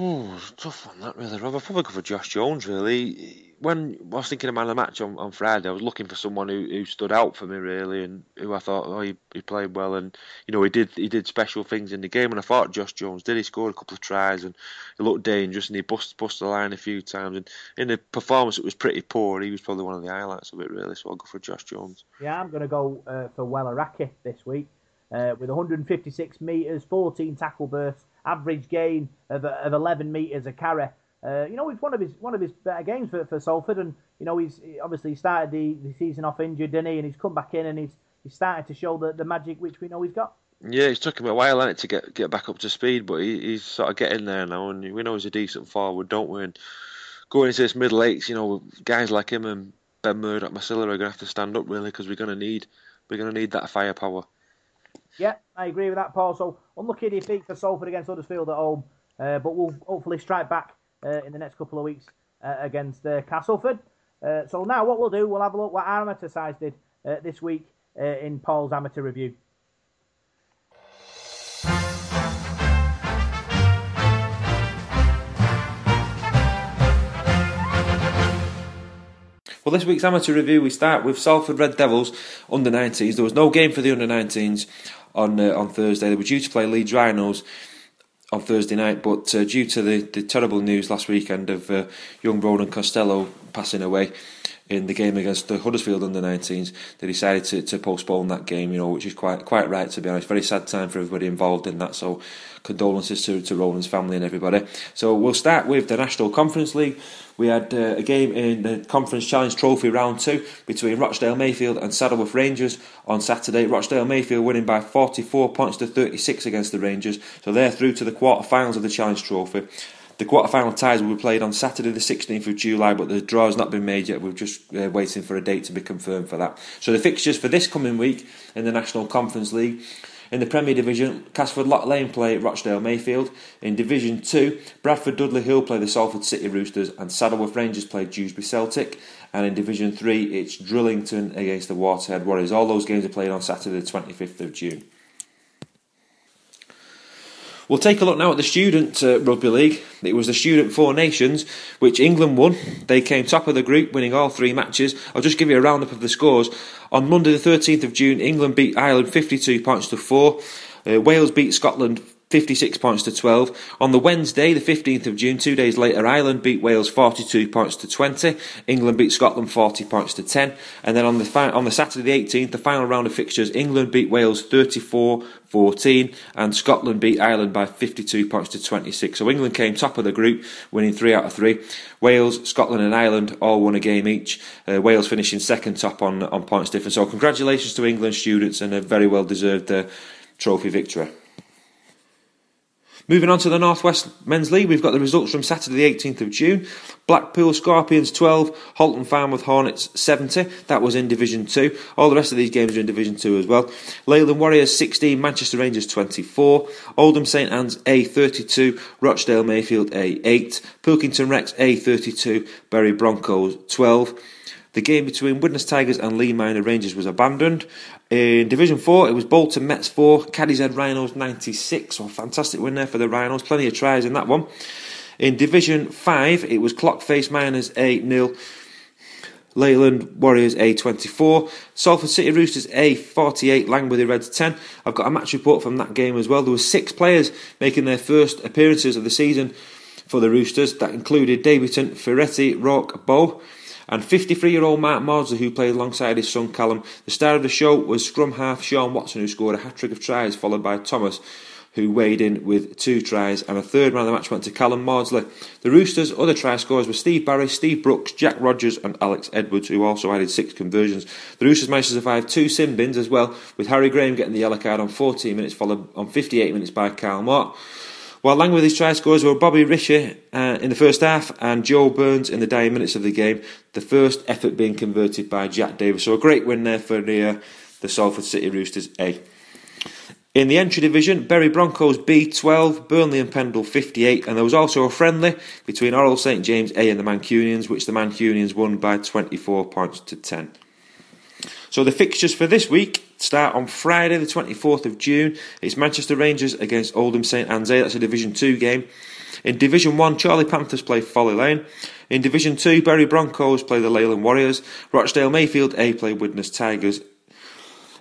Oh, tough one that really, Rob. I'd probably go for Josh Jones really. When I was thinking of man of the match on, on Friday, I was looking for someone who, who stood out for me really, and who I thought, oh, he, he played well, and you know he did he did special things in the game, and I thought Josh Jones did. He scored a couple of tries, and he looked dangerous, and he bust bust the line a few times, and in the performance it was pretty poor. He was probably one of the highlights of it really, so I'll go for Josh Jones. Yeah, I'm going to go uh, for Weller Hauraki this week uh, with 156 metres, 14 tackle bursts average gain of, of 11 metres a carry. Uh, you know, it's one of his one of his better games for, for Salford, and you know he's obviously started the, the season off injured, didn't he? And he's come back in and he's he's starting to show the, the magic which we know he's got. Yeah, it's took him a while it, to get get back up to speed, but he, he's sort of getting there now, and we know he's a decent forward, don't we? And going into this middle eights, you know, guys like him and Ben Murdoch, Masila are going to have to stand up really because we're going to need we're going to need that firepower. Yeah, I agree with that, Paul. So unlucky defeat for Salford against Huddersfield at home, uh, but we'll hopefully strike back uh, in the next couple of weeks uh, against Castleford. Uh, so now what we'll do, we'll have a look what our amateur sides did uh, this week uh, in Paul's amateur review. Well, this week's amateur review, we start with Salford Red Devils under 19s. There was no game for the under 19s on uh, on Thursday. They were due to play Leeds Rhinos on Thursday night, but uh, due to the, the terrible news last weekend of uh, young Ronan Costello passing away in the game against the Huddersfield under 19s, they decided to, to postpone that game. You know, which is quite quite right to be honest. Very sad time for everybody involved in that. So condolences to, to Ronan's family and everybody. So we'll start with the National Conference League. We had uh, a game in the Conference Challenge Trophy round two between Rochdale Mayfield and Saddleworth Rangers on Saturday. Rochdale Mayfield winning by 44 points to 36 against the Rangers, so they're through to the quarter-finals of the Challenge Trophy. The quarter-final ties will be played on Saturday, the 16th of July, but the draw has not been made yet. We're just uh, waiting for a date to be confirmed for that. So the fixtures for this coming week in the National Conference League. In the Premier Division, Casford Lock Lane play Rochdale Mayfield. In Division 2, Bradford Dudley Hill play the Salford City Roosters and Saddleworth Rangers play Dewsbury Celtic. And in Division 3, it's Drighlington against the Waterhead Warriors. All those games are played on Saturday, the 25th of June. We'll take a look now at the Student uh, Rugby League. It was the Student Four Nations, which England won. They came top of the group, winning all three matches. I'll just give you a roundup of the scores. On Monday, the 13th of June, England beat Ireland 52 points to 4. Uh, Wales beat Scotland 56 points to 12. On the Wednesday, the 15th of June, two days later, Ireland beat Wales 42 points to 20. England beat Scotland 40 points to 10. And then on the fi- on the Saturday, the 18th, the final round of fixtures, England beat Wales 34 14 and Scotland beat Ireland by 52 points to 26. So England came top of the group, winning three out of three. Wales, Scotland, and Ireland all won a game each. Uh, Wales finishing second top on, on points difference. So congratulations to England students and a very well deserved uh, trophy victory. Moving on to the Northwest Men's League, we've got the results from Saturday the 18th of June. Blackpool Scorpions 12, Halton Farnworth Hornets 70. That was in Division 2. All the rest of these games are in Division 2 as well. Leyland Warriors 16, Manchester Rangers 24. Oldham St Anne's A 32, Rochdale Mayfield A 8. Pilkington Rex A 32, Bury Broncos 12. The game between Widnes Tigers and Leigh Miners Rangers was abandoned. In Division 4, it was Bolton Mets 4, Cadishead Rhinos 96. So, fantastic win there for the Rhinos. Plenty of tries in that one. In Division 5, it was Clockface Miners 8 0. Leyland Warriors A24, Salford City Roosters A48, Langworthy Reds 10. I've got a match report from that game as well. There were six players making their first appearances of the season for the Roosters. That included debutant Ferretti Rock Bow and 53 year old Mark Maudsley, who played alongside his son Callum. The star of the show was scrum half Sean Watson, who scored a hat trick of tries, followed by Thomas, who weighed in with two tries, and a third man of the match went to Callum Maudsley. The Roosters' other try scorers were Steve Barry, Steve Brooks, Jack Rogers, and Alex Edwards, who also added six conversions. The Roosters managed to survive two sin bins as well, with Harry Graham getting the yellow card on 14 minutes, followed on 58 minutes by Carl Mott. While Langworthy's try scorers were Bobby Risher uh, in the first half and Joe Burns in the dying minutes of the game, the first effort being converted by Jack Davis. So a great win there for the, uh, the Salford City Roosters A. In the entry division, Bury Broncos B12, Burnley and Pendle 58, and there was also a friendly between Orrell St James A and the Mancunians, which the Mancunians won by 24 points to 10. So the fixtures for this week start on Friday, the 24th of June. It's Manchester Rangers against Oldham St Anne's That's a Division 2 game. In Division 1, Chorley Panthers play Folly Lane. In Division 2, Bury Broncos play the Leyland Warriors. Rochdale Mayfield A play Widnes Tigers.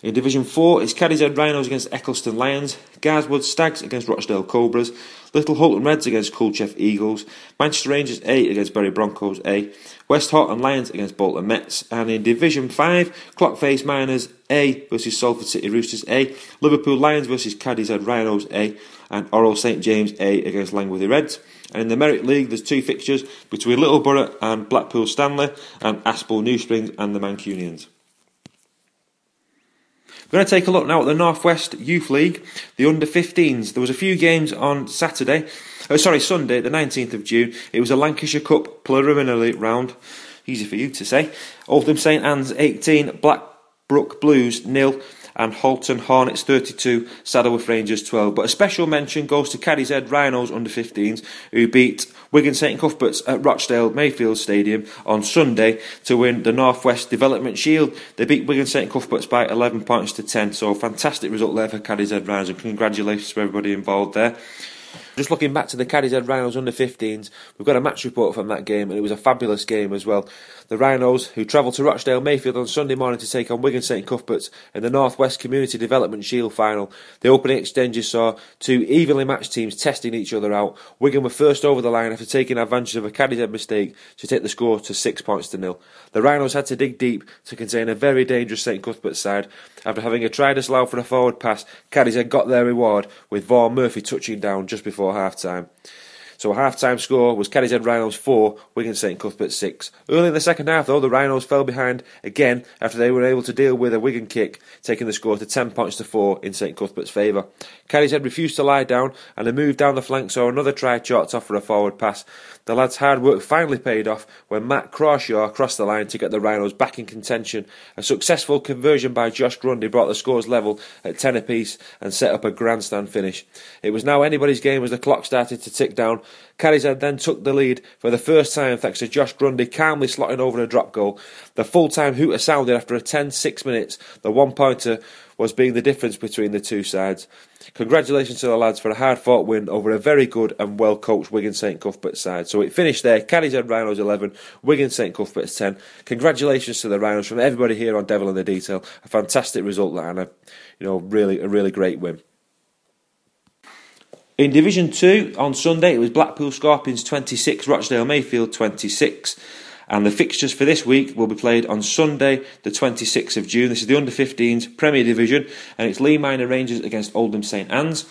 In Division 4, it's Cadishead Rhinos against Eccleston Lions. Garswood Stags against Rochdale Cobras. Little Hulton Reds against Culcheth Eagles, Manchester Rangers A against Bury Broncos A, Westhoughton Lions against Bolton Mets, and in Division 5, Clockface Miners A versus Salford City Roosters A, Liverpool Lions versus Cadishead Rhinos A, and Orrell St James A against Langworthy Reds. And in the Merit League, there's two fixtures between Littleborough and Blackpool Stanley, and Aspel New Springs and the Mancunians. We're going to take a look now at the Northwest Youth League, the under 15s. There was a few games on Saturday, oh, sorry, Sunday, the 19th of June. It was a Lancashire Cup preliminary round. Easy for you to say. Oldham St Anne's 18, Blackbrook Blues nil and Halton Hornets 32, Saddleworth Rangers 12. But a special mention goes to Cadishead Rhinos under 15s, who beat Wigan St Cuthberts at Rochdale Mayfield Stadium on Sunday to win the Northwest Development Shield. They beat Wigan St Cuthberts by 11 points to 10, so fantastic result there for Cadishead Rhinos, and congratulations to everybody involved there. Just looking back to the Cadishead Rhinos under 15s, we've got a match report from that game, and it was a fabulous game as well. The Rhinos, who travelled to Rochdale Mayfield on Sunday morning to take on Wigan St Cuthberts in the North West Community Development Shield final. The opening exchanges saw two evenly matched teams testing each other out. Wigan were first over the line after taking advantage of a Cadishead mistake to take the score to six points to nil. The Rhinos had to dig deep to contain a very dangerous St Cuthberts side. After having a try disallowed for a forward pass, Cadishead got their reward with Vaughan Murphy touching down just before half time. So a half-time score was Cadishead Rhinos 4, Wigan St Cuthbert 6. Early in the second half, though, the Rhinos fell behind again after they were able to deal with a Wigan kick, taking the score to 10 points to 4 in St Cuthbert's favour. Cadishead refused to lie down, and a move down the flank saw another try chalked off for a forward pass. The lads' hard work finally paid off when Matt Crawshaw crossed the line to get the Rhinos back in contention. A successful conversion by Josh Grundy brought the scores level at 10 apiece and set up a grandstand finish. It was now anybody's game as the clock started to tick down. Cadishead then took the lead for the first time thanks to Josh Grundy calmly slotting over a drop goal. The full-time hooter sounded after a 10-6 minutes. The one-pointer was being the difference between the two sides. Congratulations to the lads for a hard fought win over a very good and well coached Wigan St Cuthbert side. So it finished there. Cadishead Rhinos 11, Wigan St Cuthbert's 10. Congratulations to the Rhinos from everybody here on Devil in the Detail. A fantastic result and a, you know, really, a really great win. In Division 2 on Sunday, it was Blackpool Scorpions 26, Rochdale Mayfield 26. And the fixtures for this week will be played on Sunday, the 26th of June. This is the under 15s Premier Division, and it's Leigh Miners Rangers against Oldham St Anne's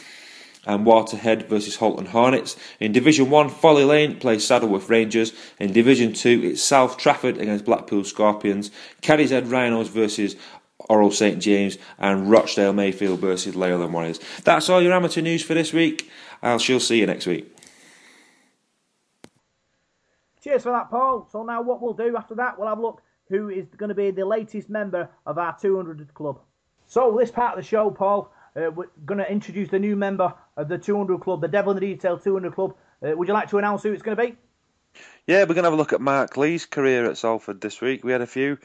and Waterhead versus Halton Hornets. In Division 1, Folly Lane plays Saddleworth Rangers. In Division 2, it's South Trafford against Blackpool Scorpions. Cadishead Rhinos versus Orrell St James and Rochdale Mayfield versus Leyland Warriors. That's all your amateur news for this week. I shall see you next week. Cheers for that, Paul. So now what we'll do after that, we'll have a look who is going to be the latest member of our 200 club. So this part of the show, Paul, uh, we're going to introduce the new member of the 200 club, the Devil in the Detail 200 club. Uh, would you like to announce who it's going to be? Yeah, we're going to have a look at Mark Lee's career at Salford this week. We had a few,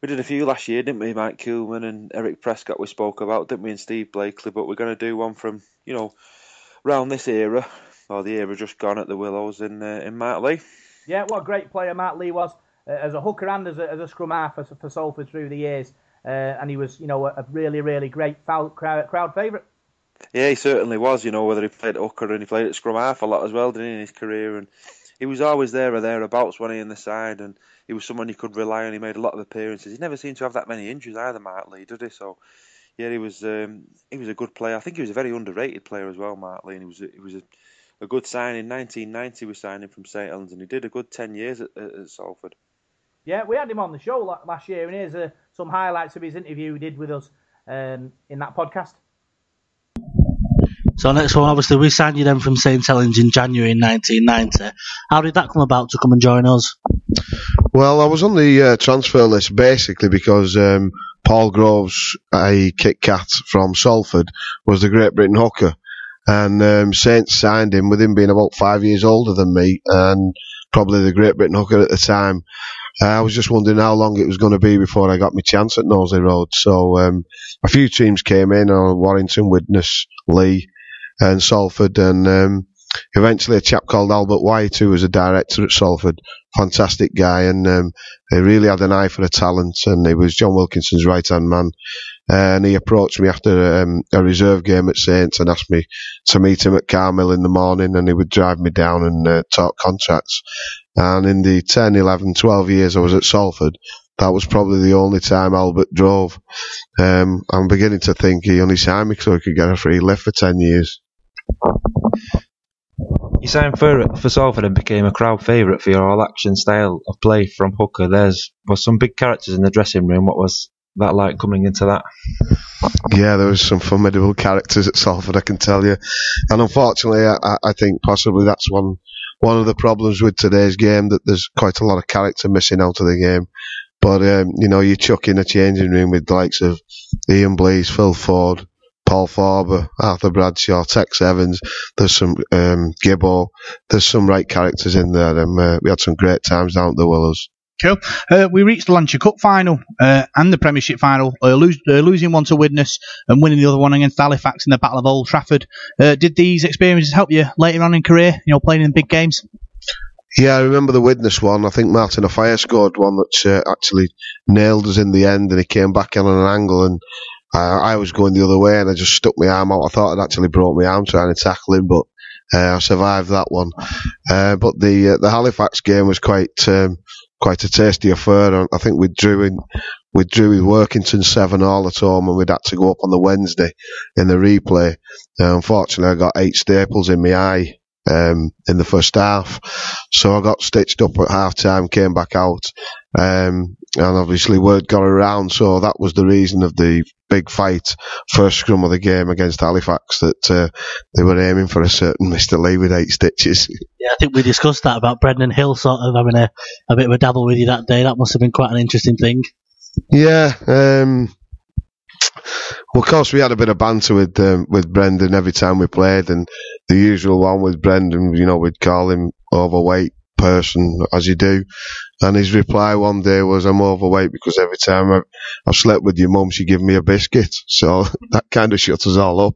we did a few last year, didn't we? Mike Coulman and Eric Prescott we spoke about, didn't we? And Steve Blakeley, but we're going to do one from, you know, around this era, or the era just gone at the Willows in uh, in Mark Lee. Yeah, what a great player Matt Lee was uh, as a hooker and as a, as a scrum half for, for Salford through the years. Uh, and he was, you know, a, a really, really great foul, crowd, crowd favourite. Yeah, he certainly was. You know, whether he played hooker and he played at scrum half a lot as well, didn't he, in his career? And he was always there or thereabouts when he in the side, and he was someone you could rely on. He made a lot of appearances. He never seemed to have that many injuries either, Mark Lee, did he? So, yeah, he was um, he was a good player. I think he was a very underrated player as well, Mark Lee. And he was he was a, a good sign in 1990. We signed him from St Helens, and he did a good ten years at, at, at Salford. Yeah, we had him on the show last year, and here's uh, some highlights of his interview he did with us um, in that podcast. So next one, obviously, we signed you then from St Helens in January 1990. How did that come about to come and join us? Well, I was on the uh, transfer list basically because um, Paul Groves, a Kit Kat from Salford, was the Great Britain hooker, and um, Saints signed him with him being about five years older than me, and probably the Great Britain hooker at the time. Uh, I was just wondering how long it was going to be before I got my chance at Knowsley Road. So um, a few teams came in, uh, Warrington, Widnes, Leigh, and Salford, and um, eventually a chap called Albert White, who was a director at Salford, fantastic guy, and um, he really had an eye for a talent, and he was John Wilkinson's right hand man. And he approached me after um, a reserve game at Saints and asked me to meet him at Carmel in the morning, and he would drive me down and uh, talk contracts. And in the 10, 11, 12 years I was at Salford, that was probably the only time Albert drove. Um, I'm beginning to think he only signed me so he could get a free lift for 10 years. You signed for for Salford and became a crowd favourite for your all action style of play from hooker. There's was some big characters in the dressing room. What was that like coming into that? Yeah, there was some formidable characters at Salford, I can tell you. And unfortunately, I, I think possibly that's one one of the problems with today's game that there's quite a lot of character missing out of the game. But um, you know, you chuck in a changing room with the likes of Ian Blease, Phil Ford, Paul Farber, Arthur Bradshaw, Tex Evans. There's some um, Gibbo. There's some right characters in there, and uh, we had some great times down at the Willows. Cool. Uh, we reached the Lancashire Cup final uh, and the Premiership final, uh, lose, uh, losing one to Widnes and winning the other one against Halifax in the Battle of Old Trafford. Uh, did these experiences help you later on in career? You know, playing in big games. Yeah, I remember the Widnes one. I think Martin Offiah scored one that uh, actually nailed us in the end, and he came back in on an angle, and I was going the other way, and I just stuck my arm out. I thought I'd actually broke my arm trying to tackle him, but I survived that one. but the the Halifax game was quite. Um, quite a tasty affair. I think we drew in, we drew with Workington seven all at home, and we'd had to go up on the Wednesday in the replay. Uh, unfortunately, I got eight staples in my eye um, in the first half, so I got stitched up at half time, came back out, um, and obviously word got around. So that was the reason of the big fight, first scrum of the game against Halifax, that uh, they were aiming for a certain Mr. Lee with eight stitches. Yeah, I think we discussed that about Brendan Hill sort of having a, a bit of a dabble with you that day. That must have been quite an interesting thing. Yeah. Um, well, of course, we had a bit of banter with um, with Brendan every time we played, and the usual one with Brendan, you know, we'd call him overweight person, as you do. And his reply one day was, I'm overweight because every time I've, I've slept with your mum, she gave me a biscuit. So that kind of shut us all up.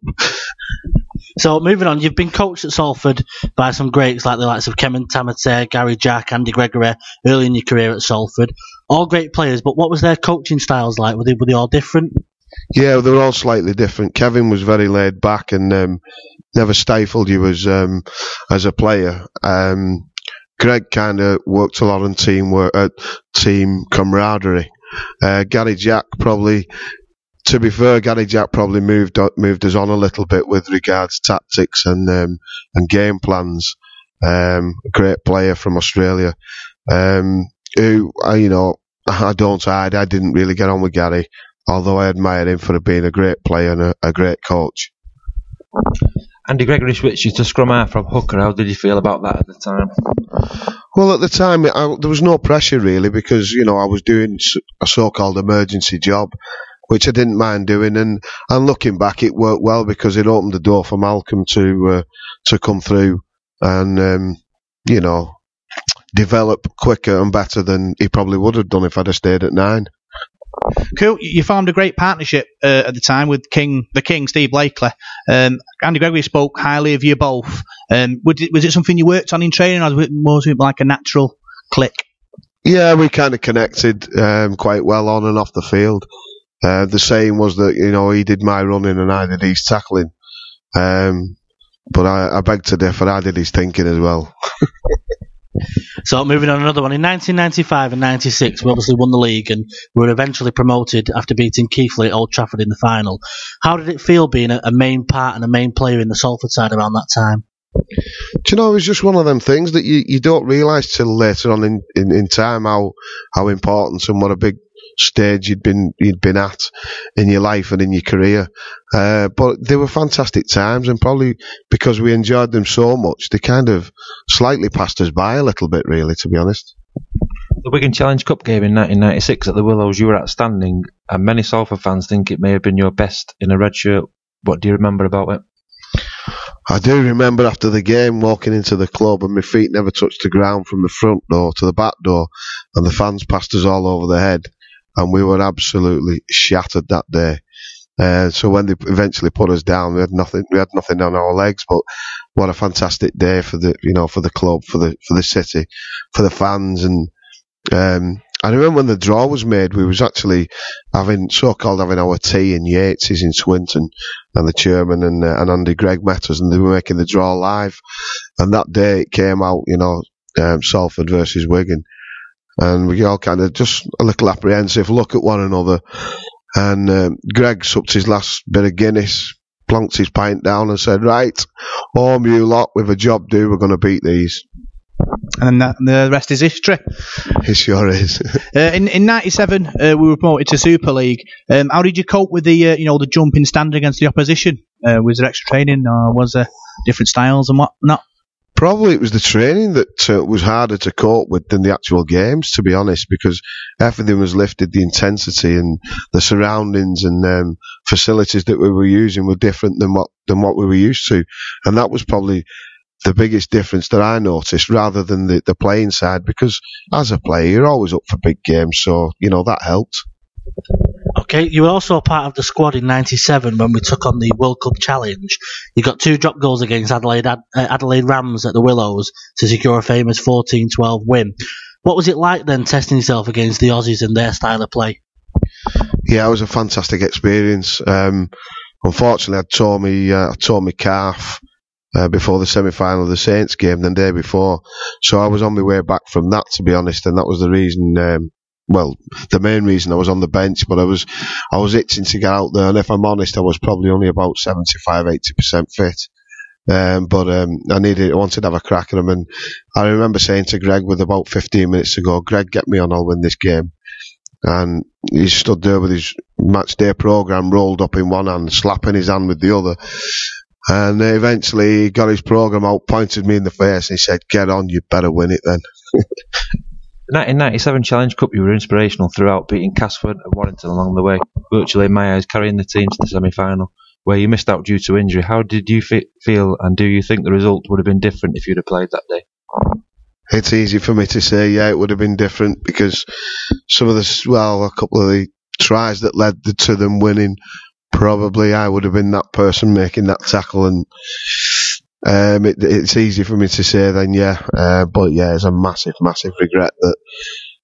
So moving on, you've been coached at Salford by some greats like the likes of Kevin Tamati, Gary Jack, Andy Gregory early in your career at Salford. All great players, but what was their coaching styles like? Were they, were they all different? Yeah, they were all slightly different. Kevin was very laid back and um, never stifled you as um, as a player. Um, Greg kind of worked a lot on teamwork, uh, team camaraderie. Uh, Gary Jack probably, to be fair, Gary Jack probably moved moved us on a little bit with regards to tactics and um, and game plans. Um, great player from Australia, um, who you know I don't hide. I didn't really get on with Gary, although I admire him for being a great player and a, a great coach. Andy Gregory switched you to scrum half from hooker. How did you feel about that at the time? Well, at the time, I, there was no pressure really because you know I was doing a so-called emergency job, which I didn't mind doing, and and looking back, it worked well because it opened the door for Malcolm to uh, to come through, and um, you know develop quicker and better than he probably would have done if I'd have stayed at nine. Cool. You formed a great partnership uh, at the time with King, the King, Steve Blakeley. Um, Andy Gregory spoke highly of you both. Um, was, it, was it something you worked on in training, or was it, like a natural click? Yeah, we kind of connected um, quite well on and off the field. Uh, the saying was that you know he did my running and I did his tackling, um, but I, I beg to differ. I did his thinking as well. So moving on another one. In 1995 and 96, we obviously won the league and were eventually promoted after beating Keighley at Old Trafford in the final. How did it feel being a, a main part and a main player in the Salford side around that time? Do you know, it was just one of them things that you, you don't realise till later on in, in, in time how how important and what a big stage you'd been you'd been at in your life and in your career. Uh, but they were fantastic times, and probably because we enjoyed them so much, they kind of slightly passed us by a little bit, really, to be honest. The Wigan Challenge Cup game in 1996 at the Willows, you were outstanding, and many Salford fans think it may have been your best in a red shirt. What do you remember about it? I do remember after the game walking into the club and my feet never touched the ground from the front door to the back door, and the fans passed us all over the head, and we were absolutely shattered that day. Uh, so when they eventually put us down, we had nothing. We had nothing on our legs. But what a fantastic day for the you know for the club, for the for the city, for the fans, and um, I remember when the draw was made, we was actually having so-called having our tea in Yates's in Swinton, and the chairman and uh, and Andy Gregg met us, and they were making the draw live. And that day it came out, you know, um, Salford versus Wigan, and we all kind of just a little apprehensive, look at one another. And um, Greg sucked his last bit of Guinness, plonked his pint down, and said, "Right, home you lot, with a job due, we're going to beat these." And that, the rest is history. It sure is. Uh, in in '97, uh, we were promoted to Super League. Um, how did you cope with the uh, you know the jumping standard against the opposition? Uh, was there extra training, or was there different styles and whatnot? Probably it was the training that uh, was harder to cope with than the actual games, to be honest, because everything was lifted. The intensity and the surroundings and um, facilities that we were using were different than what than what we were used to, and that was probably the biggest difference that I noticed, rather than the, the playing side. Because as a player, you're always up for big games, so you know that helped. Okay, you were also part of the squad in '97 when we took on the World Cup Challenge. You got two drop goals against Adelaide Ad- uh, Adelaide Rams at the Willows to secure a famous 14-12 win. What was it like then testing yourself against the Aussies and their style of play? Yeah, it was a fantastic experience. Um, unfortunately, I tore me uh, I tore my calf uh, before the semi-final of the Saints game the day before, so I was on my way back from that, to be honest, and that was the reason. Um, well, the main reason I was on the bench, but I was I was itching to get out there, and if I'm honest, I was probably only about 75, 80 percent fit. Um, but um, I needed, I wanted to have a crack at him, and I remember saying to Greg with about 15 minutes to go, "Greg, get me on, I'll win this game." And he stood there with his match day program rolled up in one hand, slapping his hand with the other. And eventually he got his program out, pointed me in the face, and he said, "Get on, you better win it then." The 1997 Challenge Cup, you were inspirational throughout, beating Casford and Warrington along the way, virtually in my eyes carrying the team to the semi-final, where you missed out due to injury. How did you fe- feel, and do you think the result would have been different if you'd have played that day? It's easy for me to say, yeah, it would have been different because some of the, well, a couple of the tries that led to them winning, probably I would have been that person making that tackle, and um, it, it's easy for me to say then, yeah, uh, but yeah, it's a massive, massive regret that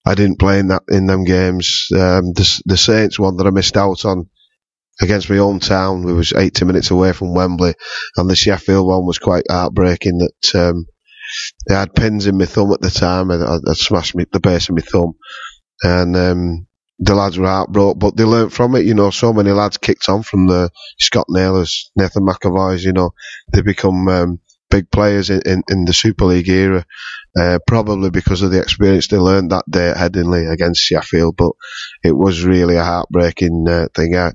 I didn't play in that in them games. Um, the, the Saints one that I missed out on against my hometown, we was 80 minutes away from Wembley, and the Sheffield one was quite heartbreaking. That um, they had pins in my thumb at the time, and I, I smashed me, the base of my thumb, and um, the lads were heartbroken, but they learnt from it. You know, so many lads kicked on from the Scott Naylors, Nathan McAvoy's. You know, they become um, big players in, in, in, the Super League era, uh, probably because of the experience they learned that day at Headingley against Sheffield. But it was really a heartbreaking uh, thing. I,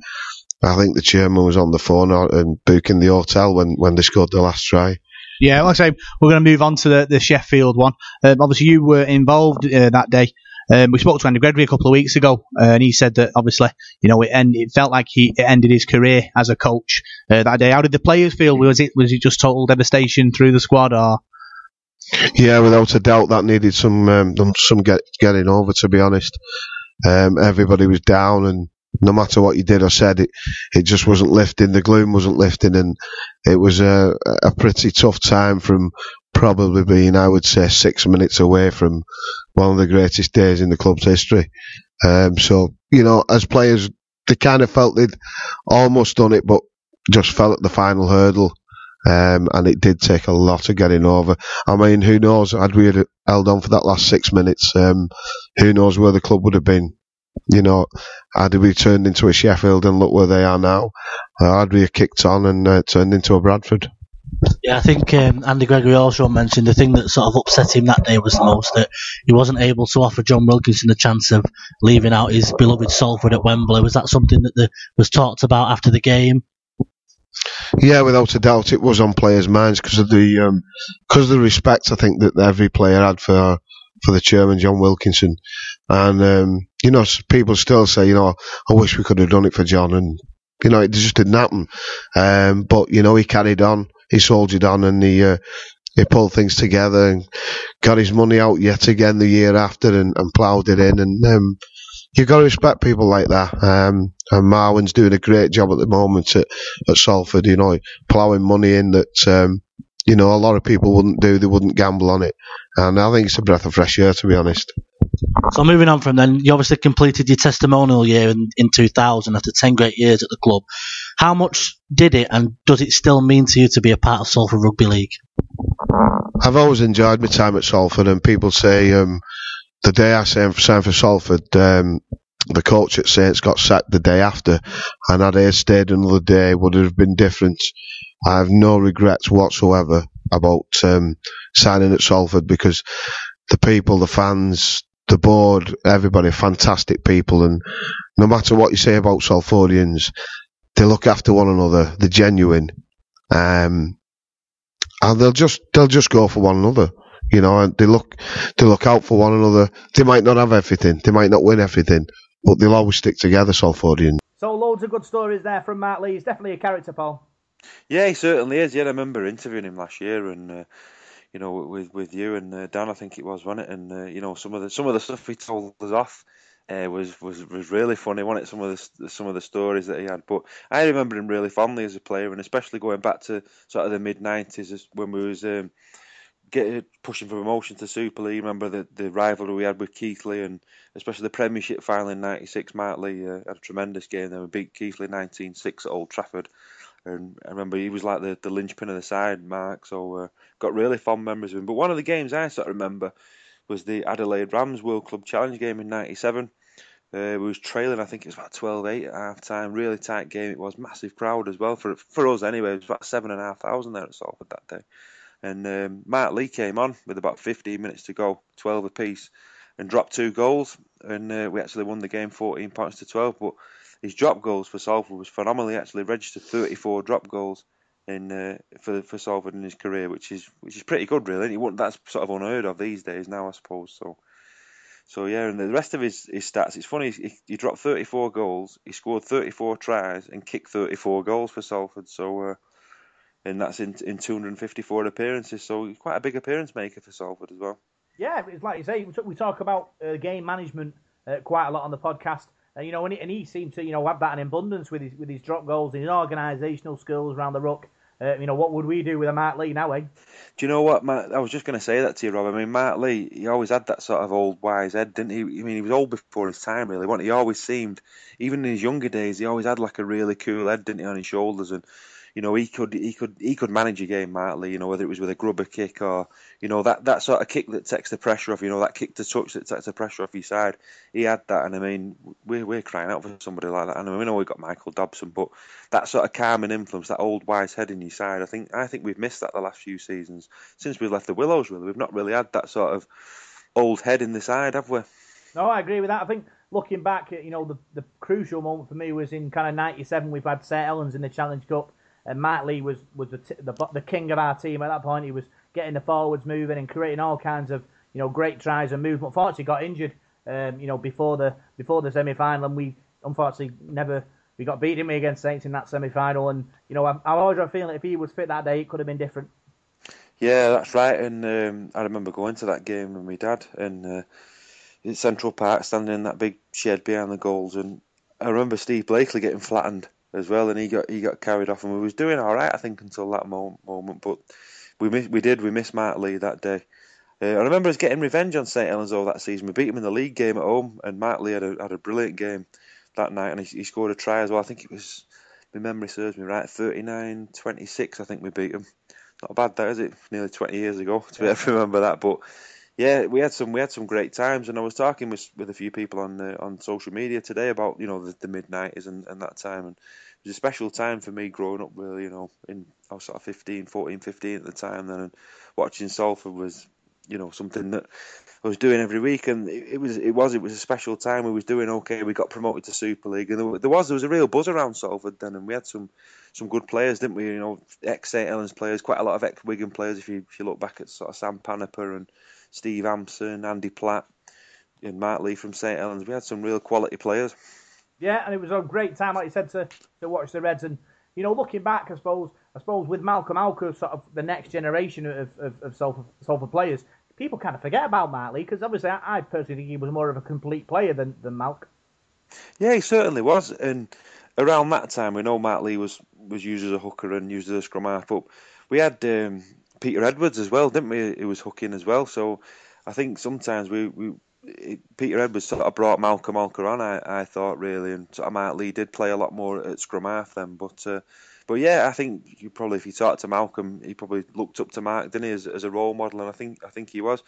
I think the chairman was on the phone and booking the hotel when, when they scored the last try. Yeah, like I say, we're going to move on to the, the Sheffield one. Um, obviously, you were involved uh, that day. Um, we spoke to Andy Gregory a couple of weeks ago, uh, and he said that obviously, you know, it, end, it felt like he ended his career as a coach uh, that day. How did the players feel? Was it was it just total devastation through the squad, or? Yeah, without a doubt, that needed some um, some get, getting over. To be honest, um, everybody was down, and no matter what you did or said, it it just wasn't lifting. The gloom wasn't lifting, and it was a a pretty tough time from probably being, I would say, six minutes away from one of the greatest days in the club's history. Um, so you know, as players, they kind of felt they'd almost done it, but just fell at the final hurdle. Um, and it did take a lot of getting over. I mean, who knows? Had we had held on for that last six minutes, um, who knows where the club would have been? You know, had we turned into a Sheffield and look where they are now? Uh, had we kicked on and uh, turned into a Bradford? Yeah, I think um, Andy Gregory also mentioned the thing that sort of upset him that day was the most that he wasn't able to offer John Wilkinson the chance of leaving out his beloved Salford at Wembley. Was that something that the, was talked about after the game? Yeah, without a doubt, it was on players' minds because of the um, cause of the respect I think that every player had for for the chairman, John Wilkinson, and um, you know, people still say, you know, I wish we could have done it for John, and you know, it just didn't happen. Um, but you know, he carried on, he soldiered on, and he uh, he pulled things together and got his money out yet again the year after, and, and ploughed it in, and um, you've got to respect people like that. Um, and Marwan's doing a great job at the moment at, at Salford, you know, ploughing money in that, um, you know, a lot of people wouldn't do, they wouldn't gamble on it. And I think it's a breath of fresh air, to be honest. So moving on from then, you obviously completed your testimonial year in, in 2000 after 10 great years at the club. How much did it and does it still mean to you to be a part of Salford Rugby League? I've always enjoyed my time at Salford and people say, um, the day I signed for Salford, um, the coach at Saints got sacked the day after, and had I stayed another day, would it have been different. I have no regrets whatsoever about um, signing at Salford because the people, the fans, the board, everybody, fantastic people, and no matter what you say about Salfordians, they look after one another. They're genuine, um, and they'll just they'll just go for one another. You know, and they look they look out for one another. They might not have everything, they might not win everything, but they'll always stick together, Salfordians. So loads of good stories there from Mark Lee. He's definitely a character, Paul. Yeah, he certainly is. Yeah, I remember interviewing him last year, and uh, you know, with with you and uh, Dan, I think it was, wasn't it? And uh, you know, some of the some of the stuff he told us off uh, was was was really funny. Wasn't? Some of the some of the stories that he had, but I remember him really fondly as a player, and especially going back to sort of the mid nineties when we was. Um, get pushing for promotion to Super League. Remember the, the rivalry we had with Keighley and especially the Premiership final in '96. Mark Lee uh, had a tremendous game there. We beat Keighley 19-6 at Old Trafford, and I remember he was like the, the linchpin of the side, Mark. So uh, got really fond memories of him. But one of the games I sort of remember was the Adelaide Rams World Club Challenge game in '97. Uh, we was trailing, I think it was about 12-8 at half time. Really tight game. It was massive crowd as well for for us anyway. It was about seven and a half thousand there at Salford that day. And um, Mark Lee came on with about 15 minutes to go, 12 apiece, and dropped two goals. And uh, we actually won the game 14 points to 12. But his drop goals for Salford was phenomenal. He actually registered 34 drop goals in uh, for for Salford in his career, which is which is pretty good, really. He that's sort of unheard of these days now, I suppose. So. So yeah, and the rest of his, his stats, it's funny. He, he dropped 34 goals, he scored 34 tries, and kicked 34 goals for Salford. So uh, and that's in in 254 appearances. So he's quite a big appearance maker for Salford as well. Yeah, it's like you say, we talk about uh, game management uh, quite a lot on the podcast. Uh, you know, and he, and he seemed to you know have that in abundance with his with his drop goals and his organisational skills around the ruck. Uh, you know, what would we do with a Mark Lee now, eh? Do you know what, Matt? I was just going to say that to you, Rob. I mean, Mark Lee, he always had that sort of old wise head, didn't he? I mean, he was old before his time, really. Wasn't he? he always seemed, even in his younger days, he always had like a really cool head, didn't he, on his shoulders? And you know, he could he could he could manage a game, Mark You know, whether it was with a grubber kick or you know that, that sort of kick that takes the pressure off. You know, that kick to touch that takes the pressure off your side. He had that, and I mean, we're we're crying out for somebody like that. And I mean, we know we've got Michael Dobson, but that sort of calming influence, that old wise head in your side, I think I think we've missed that the last few seasons since we've left the Willows. Really, we've not really had that sort of old head in the side, have we? No, I agree with that. I think looking back, you know, the the crucial moment for me was in kind of '97. We've had St Helens in the Challenge Cup and Mark Lee was was the, t- the the king of our team at that point. He was getting the forwards moving and creating all kinds of you know great tries and movement. Unfortunately, got injured. Um, you know before the before the semi final, and we unfortunately never we got beaten me against Saints in that semi final. And you know I, I always had a feeling if he was fit that day, it could have been different. Yeah, that's right. And um, I remember going to that game with my dad and uh, in Central Park, standing in that big shed behind the goals, and I remember Steve Blakeley getting flattened as well, and he got he got carried off, and we was doing all right, I think, until that moment. But we miss, we did we missed Mark Lee that day. Uh, I remember us getting revenge on St Helens all that season. We beat him in the league game at home, and Mark Lee had a had a brilliant game that night, and he, he scored a try as well. I think it was, my memory serves me right, 39-26, I think we beat him. Not bad, that is it? Nearly twenty years ago to be able to remember that, but yeah, we had some we had some great times, and I was talking with with a few people on on social media today about you know the, the mid nineties and, and that time, and it was a special time for me growing up. Really, you know, in I was sort of 15, 14, 15 at the time then, and watching Salford was you know something that I was doing every week, and it, it, was it was it was a special time. We was doing okay. We got promoted to Super League, and there, there was there was a real buzz around Salford then, and we had some some good players, didn't we? You know, ex St Helens players, quite a lot of ex Wigan players. If you if you look back at sort of Sam Panapa and Steve Hampson, Andy Platt, and Mark Lee from St Helens, we had some real quality players. Yeah, and it was a great time, like you said, to, to watch the Reds. And you know, looking back, I suppose, I suppose with Malcolm Alker, sort of the next generation of of, of Salford, Salford players, people kind of forget about Mark Lee because obviously I, I, personally think he was more of a complete player than than Malk. Yeah, he certainly was, and around that time, we know Mark Lee was was used as a hooker and used as a scrum half, but we had um, Peter Edwards as well, didn't we? He was hooking as well. So I think sometimes we, we it, Peter Edwards sort of brought Malcolm Alker on. I, I thought really, and sort of Mark Lee did play a lot more at scrum half then. But uh, but yeah, I think you probably if you talk to Malcolm, he probably looked up to Mark, didn't he, as, as a role model, and I think I think he was.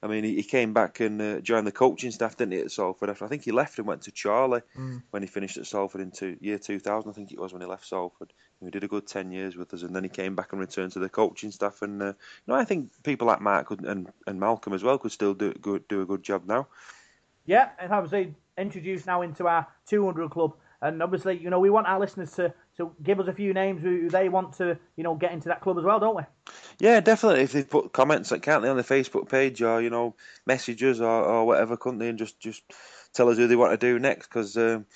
I mean, he, he came back and uh, joined the coaching staff, didn't he, at Salford? After I think he left and went to Chorley mm. when he finished at Salford in two, year 2000. I think it was when he left Salford. He did a good 10 years with us, and then he came back and returned to the coaching staff. And uh, you know, I think people like Mark could, and, and Malcolm as well could still do, do, do a good job now. Yeah, and obviously introduced now into our 200 club. And obviously, you know, we want our listeners to, to give us a few names who they want to, you know, get into that club as well, don't we? Yeah, definitely. If they put comments, like, can't they, on the Facebook page or you know, messages or, or whatever, couldn't they, and just just tell us who they want to do next? Because um,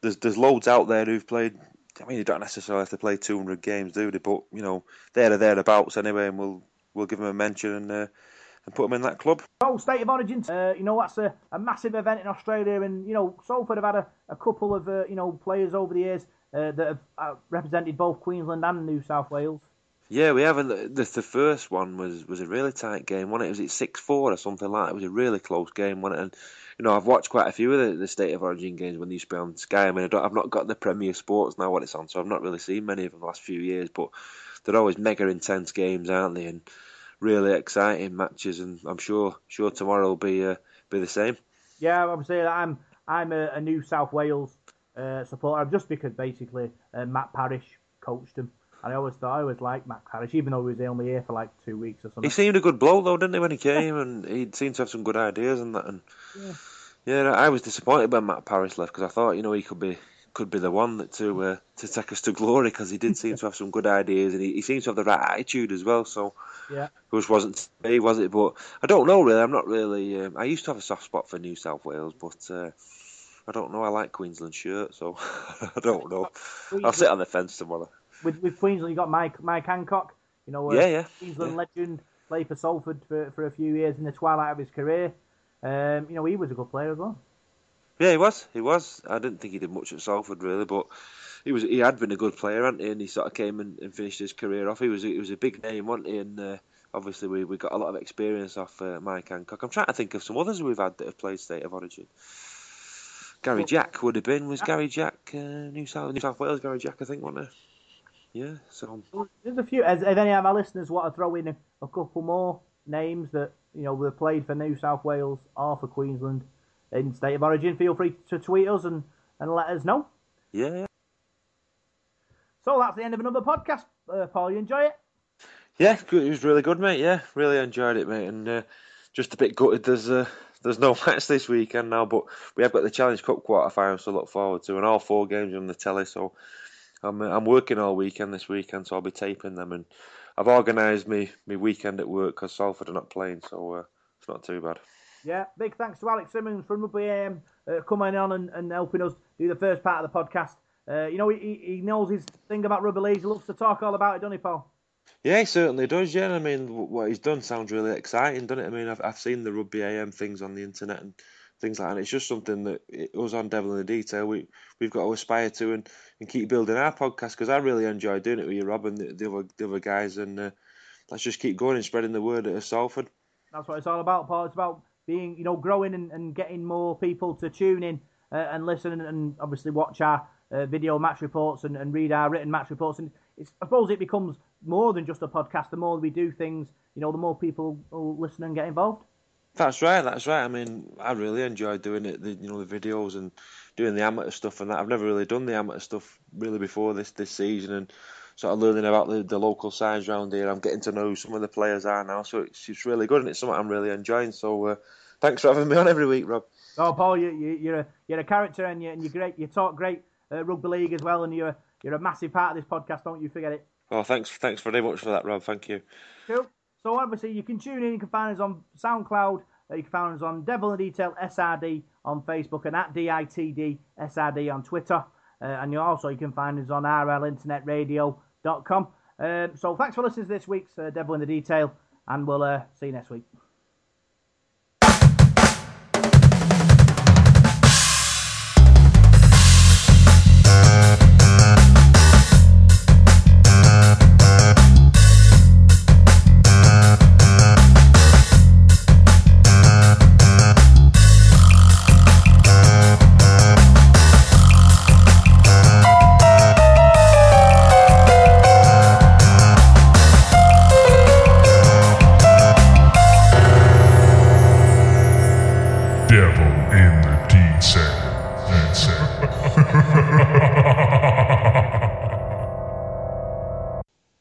there's there's loads out there who've played. I mean, you don't necessarily have to play 200 games, do they? But you know, they're thereabouts anyway, and we'll we'll give them a mention and uh, and put them in that club. Oh, State of Origin, uh, you know, that's a, a massive event in Australia, and you know, Salford have had a, a couple of uh, you know players over the years uh, that have uh, represented both Queensland and New South Wales. Yeah, we haven't. The, the first one was, was a really tight game, wasn't it? Was it six four or something like that? It was a really close game, wasn't it? And you know, I've watched quite a few of the, the State of Origin games when they used to be on Sky. I mean, I don't, I've not got the Premier Sports now what it's on, so I've not really seen many of them the last few years. But they're always mega intense games, aren't they? And really exciting matches, and I'm sure sure tomorrow will be uh, be the same. Yeah, I'm I'm I'm a, a New South Wales uh, supporter just because basically uh, Matt Parish coached him. And I always thought I always liked Matt Parish, even though he was only here for like two weeks or something. He seemed a good bloke though, didn't he, when he came? and he seemed to have some good ideas and that. And yeah, yeah I was disappointed when Matt Parish left because I thought, you know, he could be could be the one that to uh, to take us to glory because he did seem to have some good ideas and he, he seems to have the right attitude as well. So yeah, which wasn't me, was it? But I don't know really. I'm not really. Um, I used to have a soft spot for New South Wales, but. Uh, I don't know. I like Queensland shirt, so I don't know. I'll sit on the fence tomorrow with with Queensland, you got Mike Mike Hancock. You know, uh, yeah, yeah, Queensland yeah. legend, played for Salford for, for a few years in the twilight of his career. Um, you know, he was a good player as well. Yeah, he was. He was. I didn't think he did much at Salford really, but he was. He had been a good player, hadn't he? And he sort of came and, and finished his career off. He was. He was a big name, wasn't he? And uh, obviously, we, we got a lot of experience off uh, Mike Hancock. I'm trying to think of some others we've had that have played State of Origin. Gary Jack would have been. Was Gary Jack uh, New South New South Wales? Gary Jack, I think, wasn't it? Yeah, so there's a few. As if any of our listeners want to throw in a, a couple more names that you know were played for New South Wales or for Queensland in state of origin, feel free to tweet us and, and let us know. Yeah, yeah. So that's the end of another podcast. Uh, Paul, you enjoy it? Yeah, good. it was really good, mate. Yeah, really enjoyed it, mate. And uh, just a bit gutted. There's uh, there's no match this weekend now, but we have got the Challenge Cup quarterfinals to look forward to, and all four games on the telly. So I'm I'm working all weekend this weekend, so I'll be taping them, and I've organised me my weekend at work because Salford are not playing, so uh, it's not too bad. Yeah, big thanks to Alex Simmons from Rugby AM uh, coming on and, and helping us do the first part of the podcast. Uh, you know, he, he knows his thing about rugby league. He loves to talk all about it, doesn't he, Paul? Yeah, he certainly does. Yeah, I mean, what he's done sounds really exciting, doesn't it? I mean, I've, I've seen the rugby AM things on the internet and things like that. And it's just something that it, us on Devil in the Detail we we've got to aspire to and, and keep building our podcast because I really enjoy doing it with you, Rob, and the, the other the other guys. And uh, let's just keep going and spreading the word at Salford. That's what it's all about, Paul. It's about being, you know, growing and, and getting more people to tune in uh, and listen and, and obviously watch our uh, video match reports and, and read our written match reports. And it's, I suppose it becomes more than just a podcast. The more we do things, you know, the more people will listen and get involved. That's right. That's right. I mean, I really enjoy doing it. The, you know, the videos and doing the amateur stuff and that. I've never really done the amateur stuff really before this this season and sort of learning about the, the local sides around here. I'm getting to know some of the players are now, so it's, it's really good and it's something I'm really enjoying. So uh, thanks for having me on every week, Rob. Oh, Paul, you, you, you're a you're a character and you and you're great. You talk great uh, rugby league as well, and you're you're a massive part of this podcast. Don't you forget it. Oh, thanks thanks very much for that, Rob. Thank you. Cool. So obviously you can tune in. You can find us on SoundCloud. Uh, you can find us on Devil in the Detail SRD on Facebook and at DITD SRD on Twitter. Uh, and you also you can find us on rlinternetradio.com. Um, so thanks for listening to this week's uh, Devil in the Detail, and we'll uh, see you next week.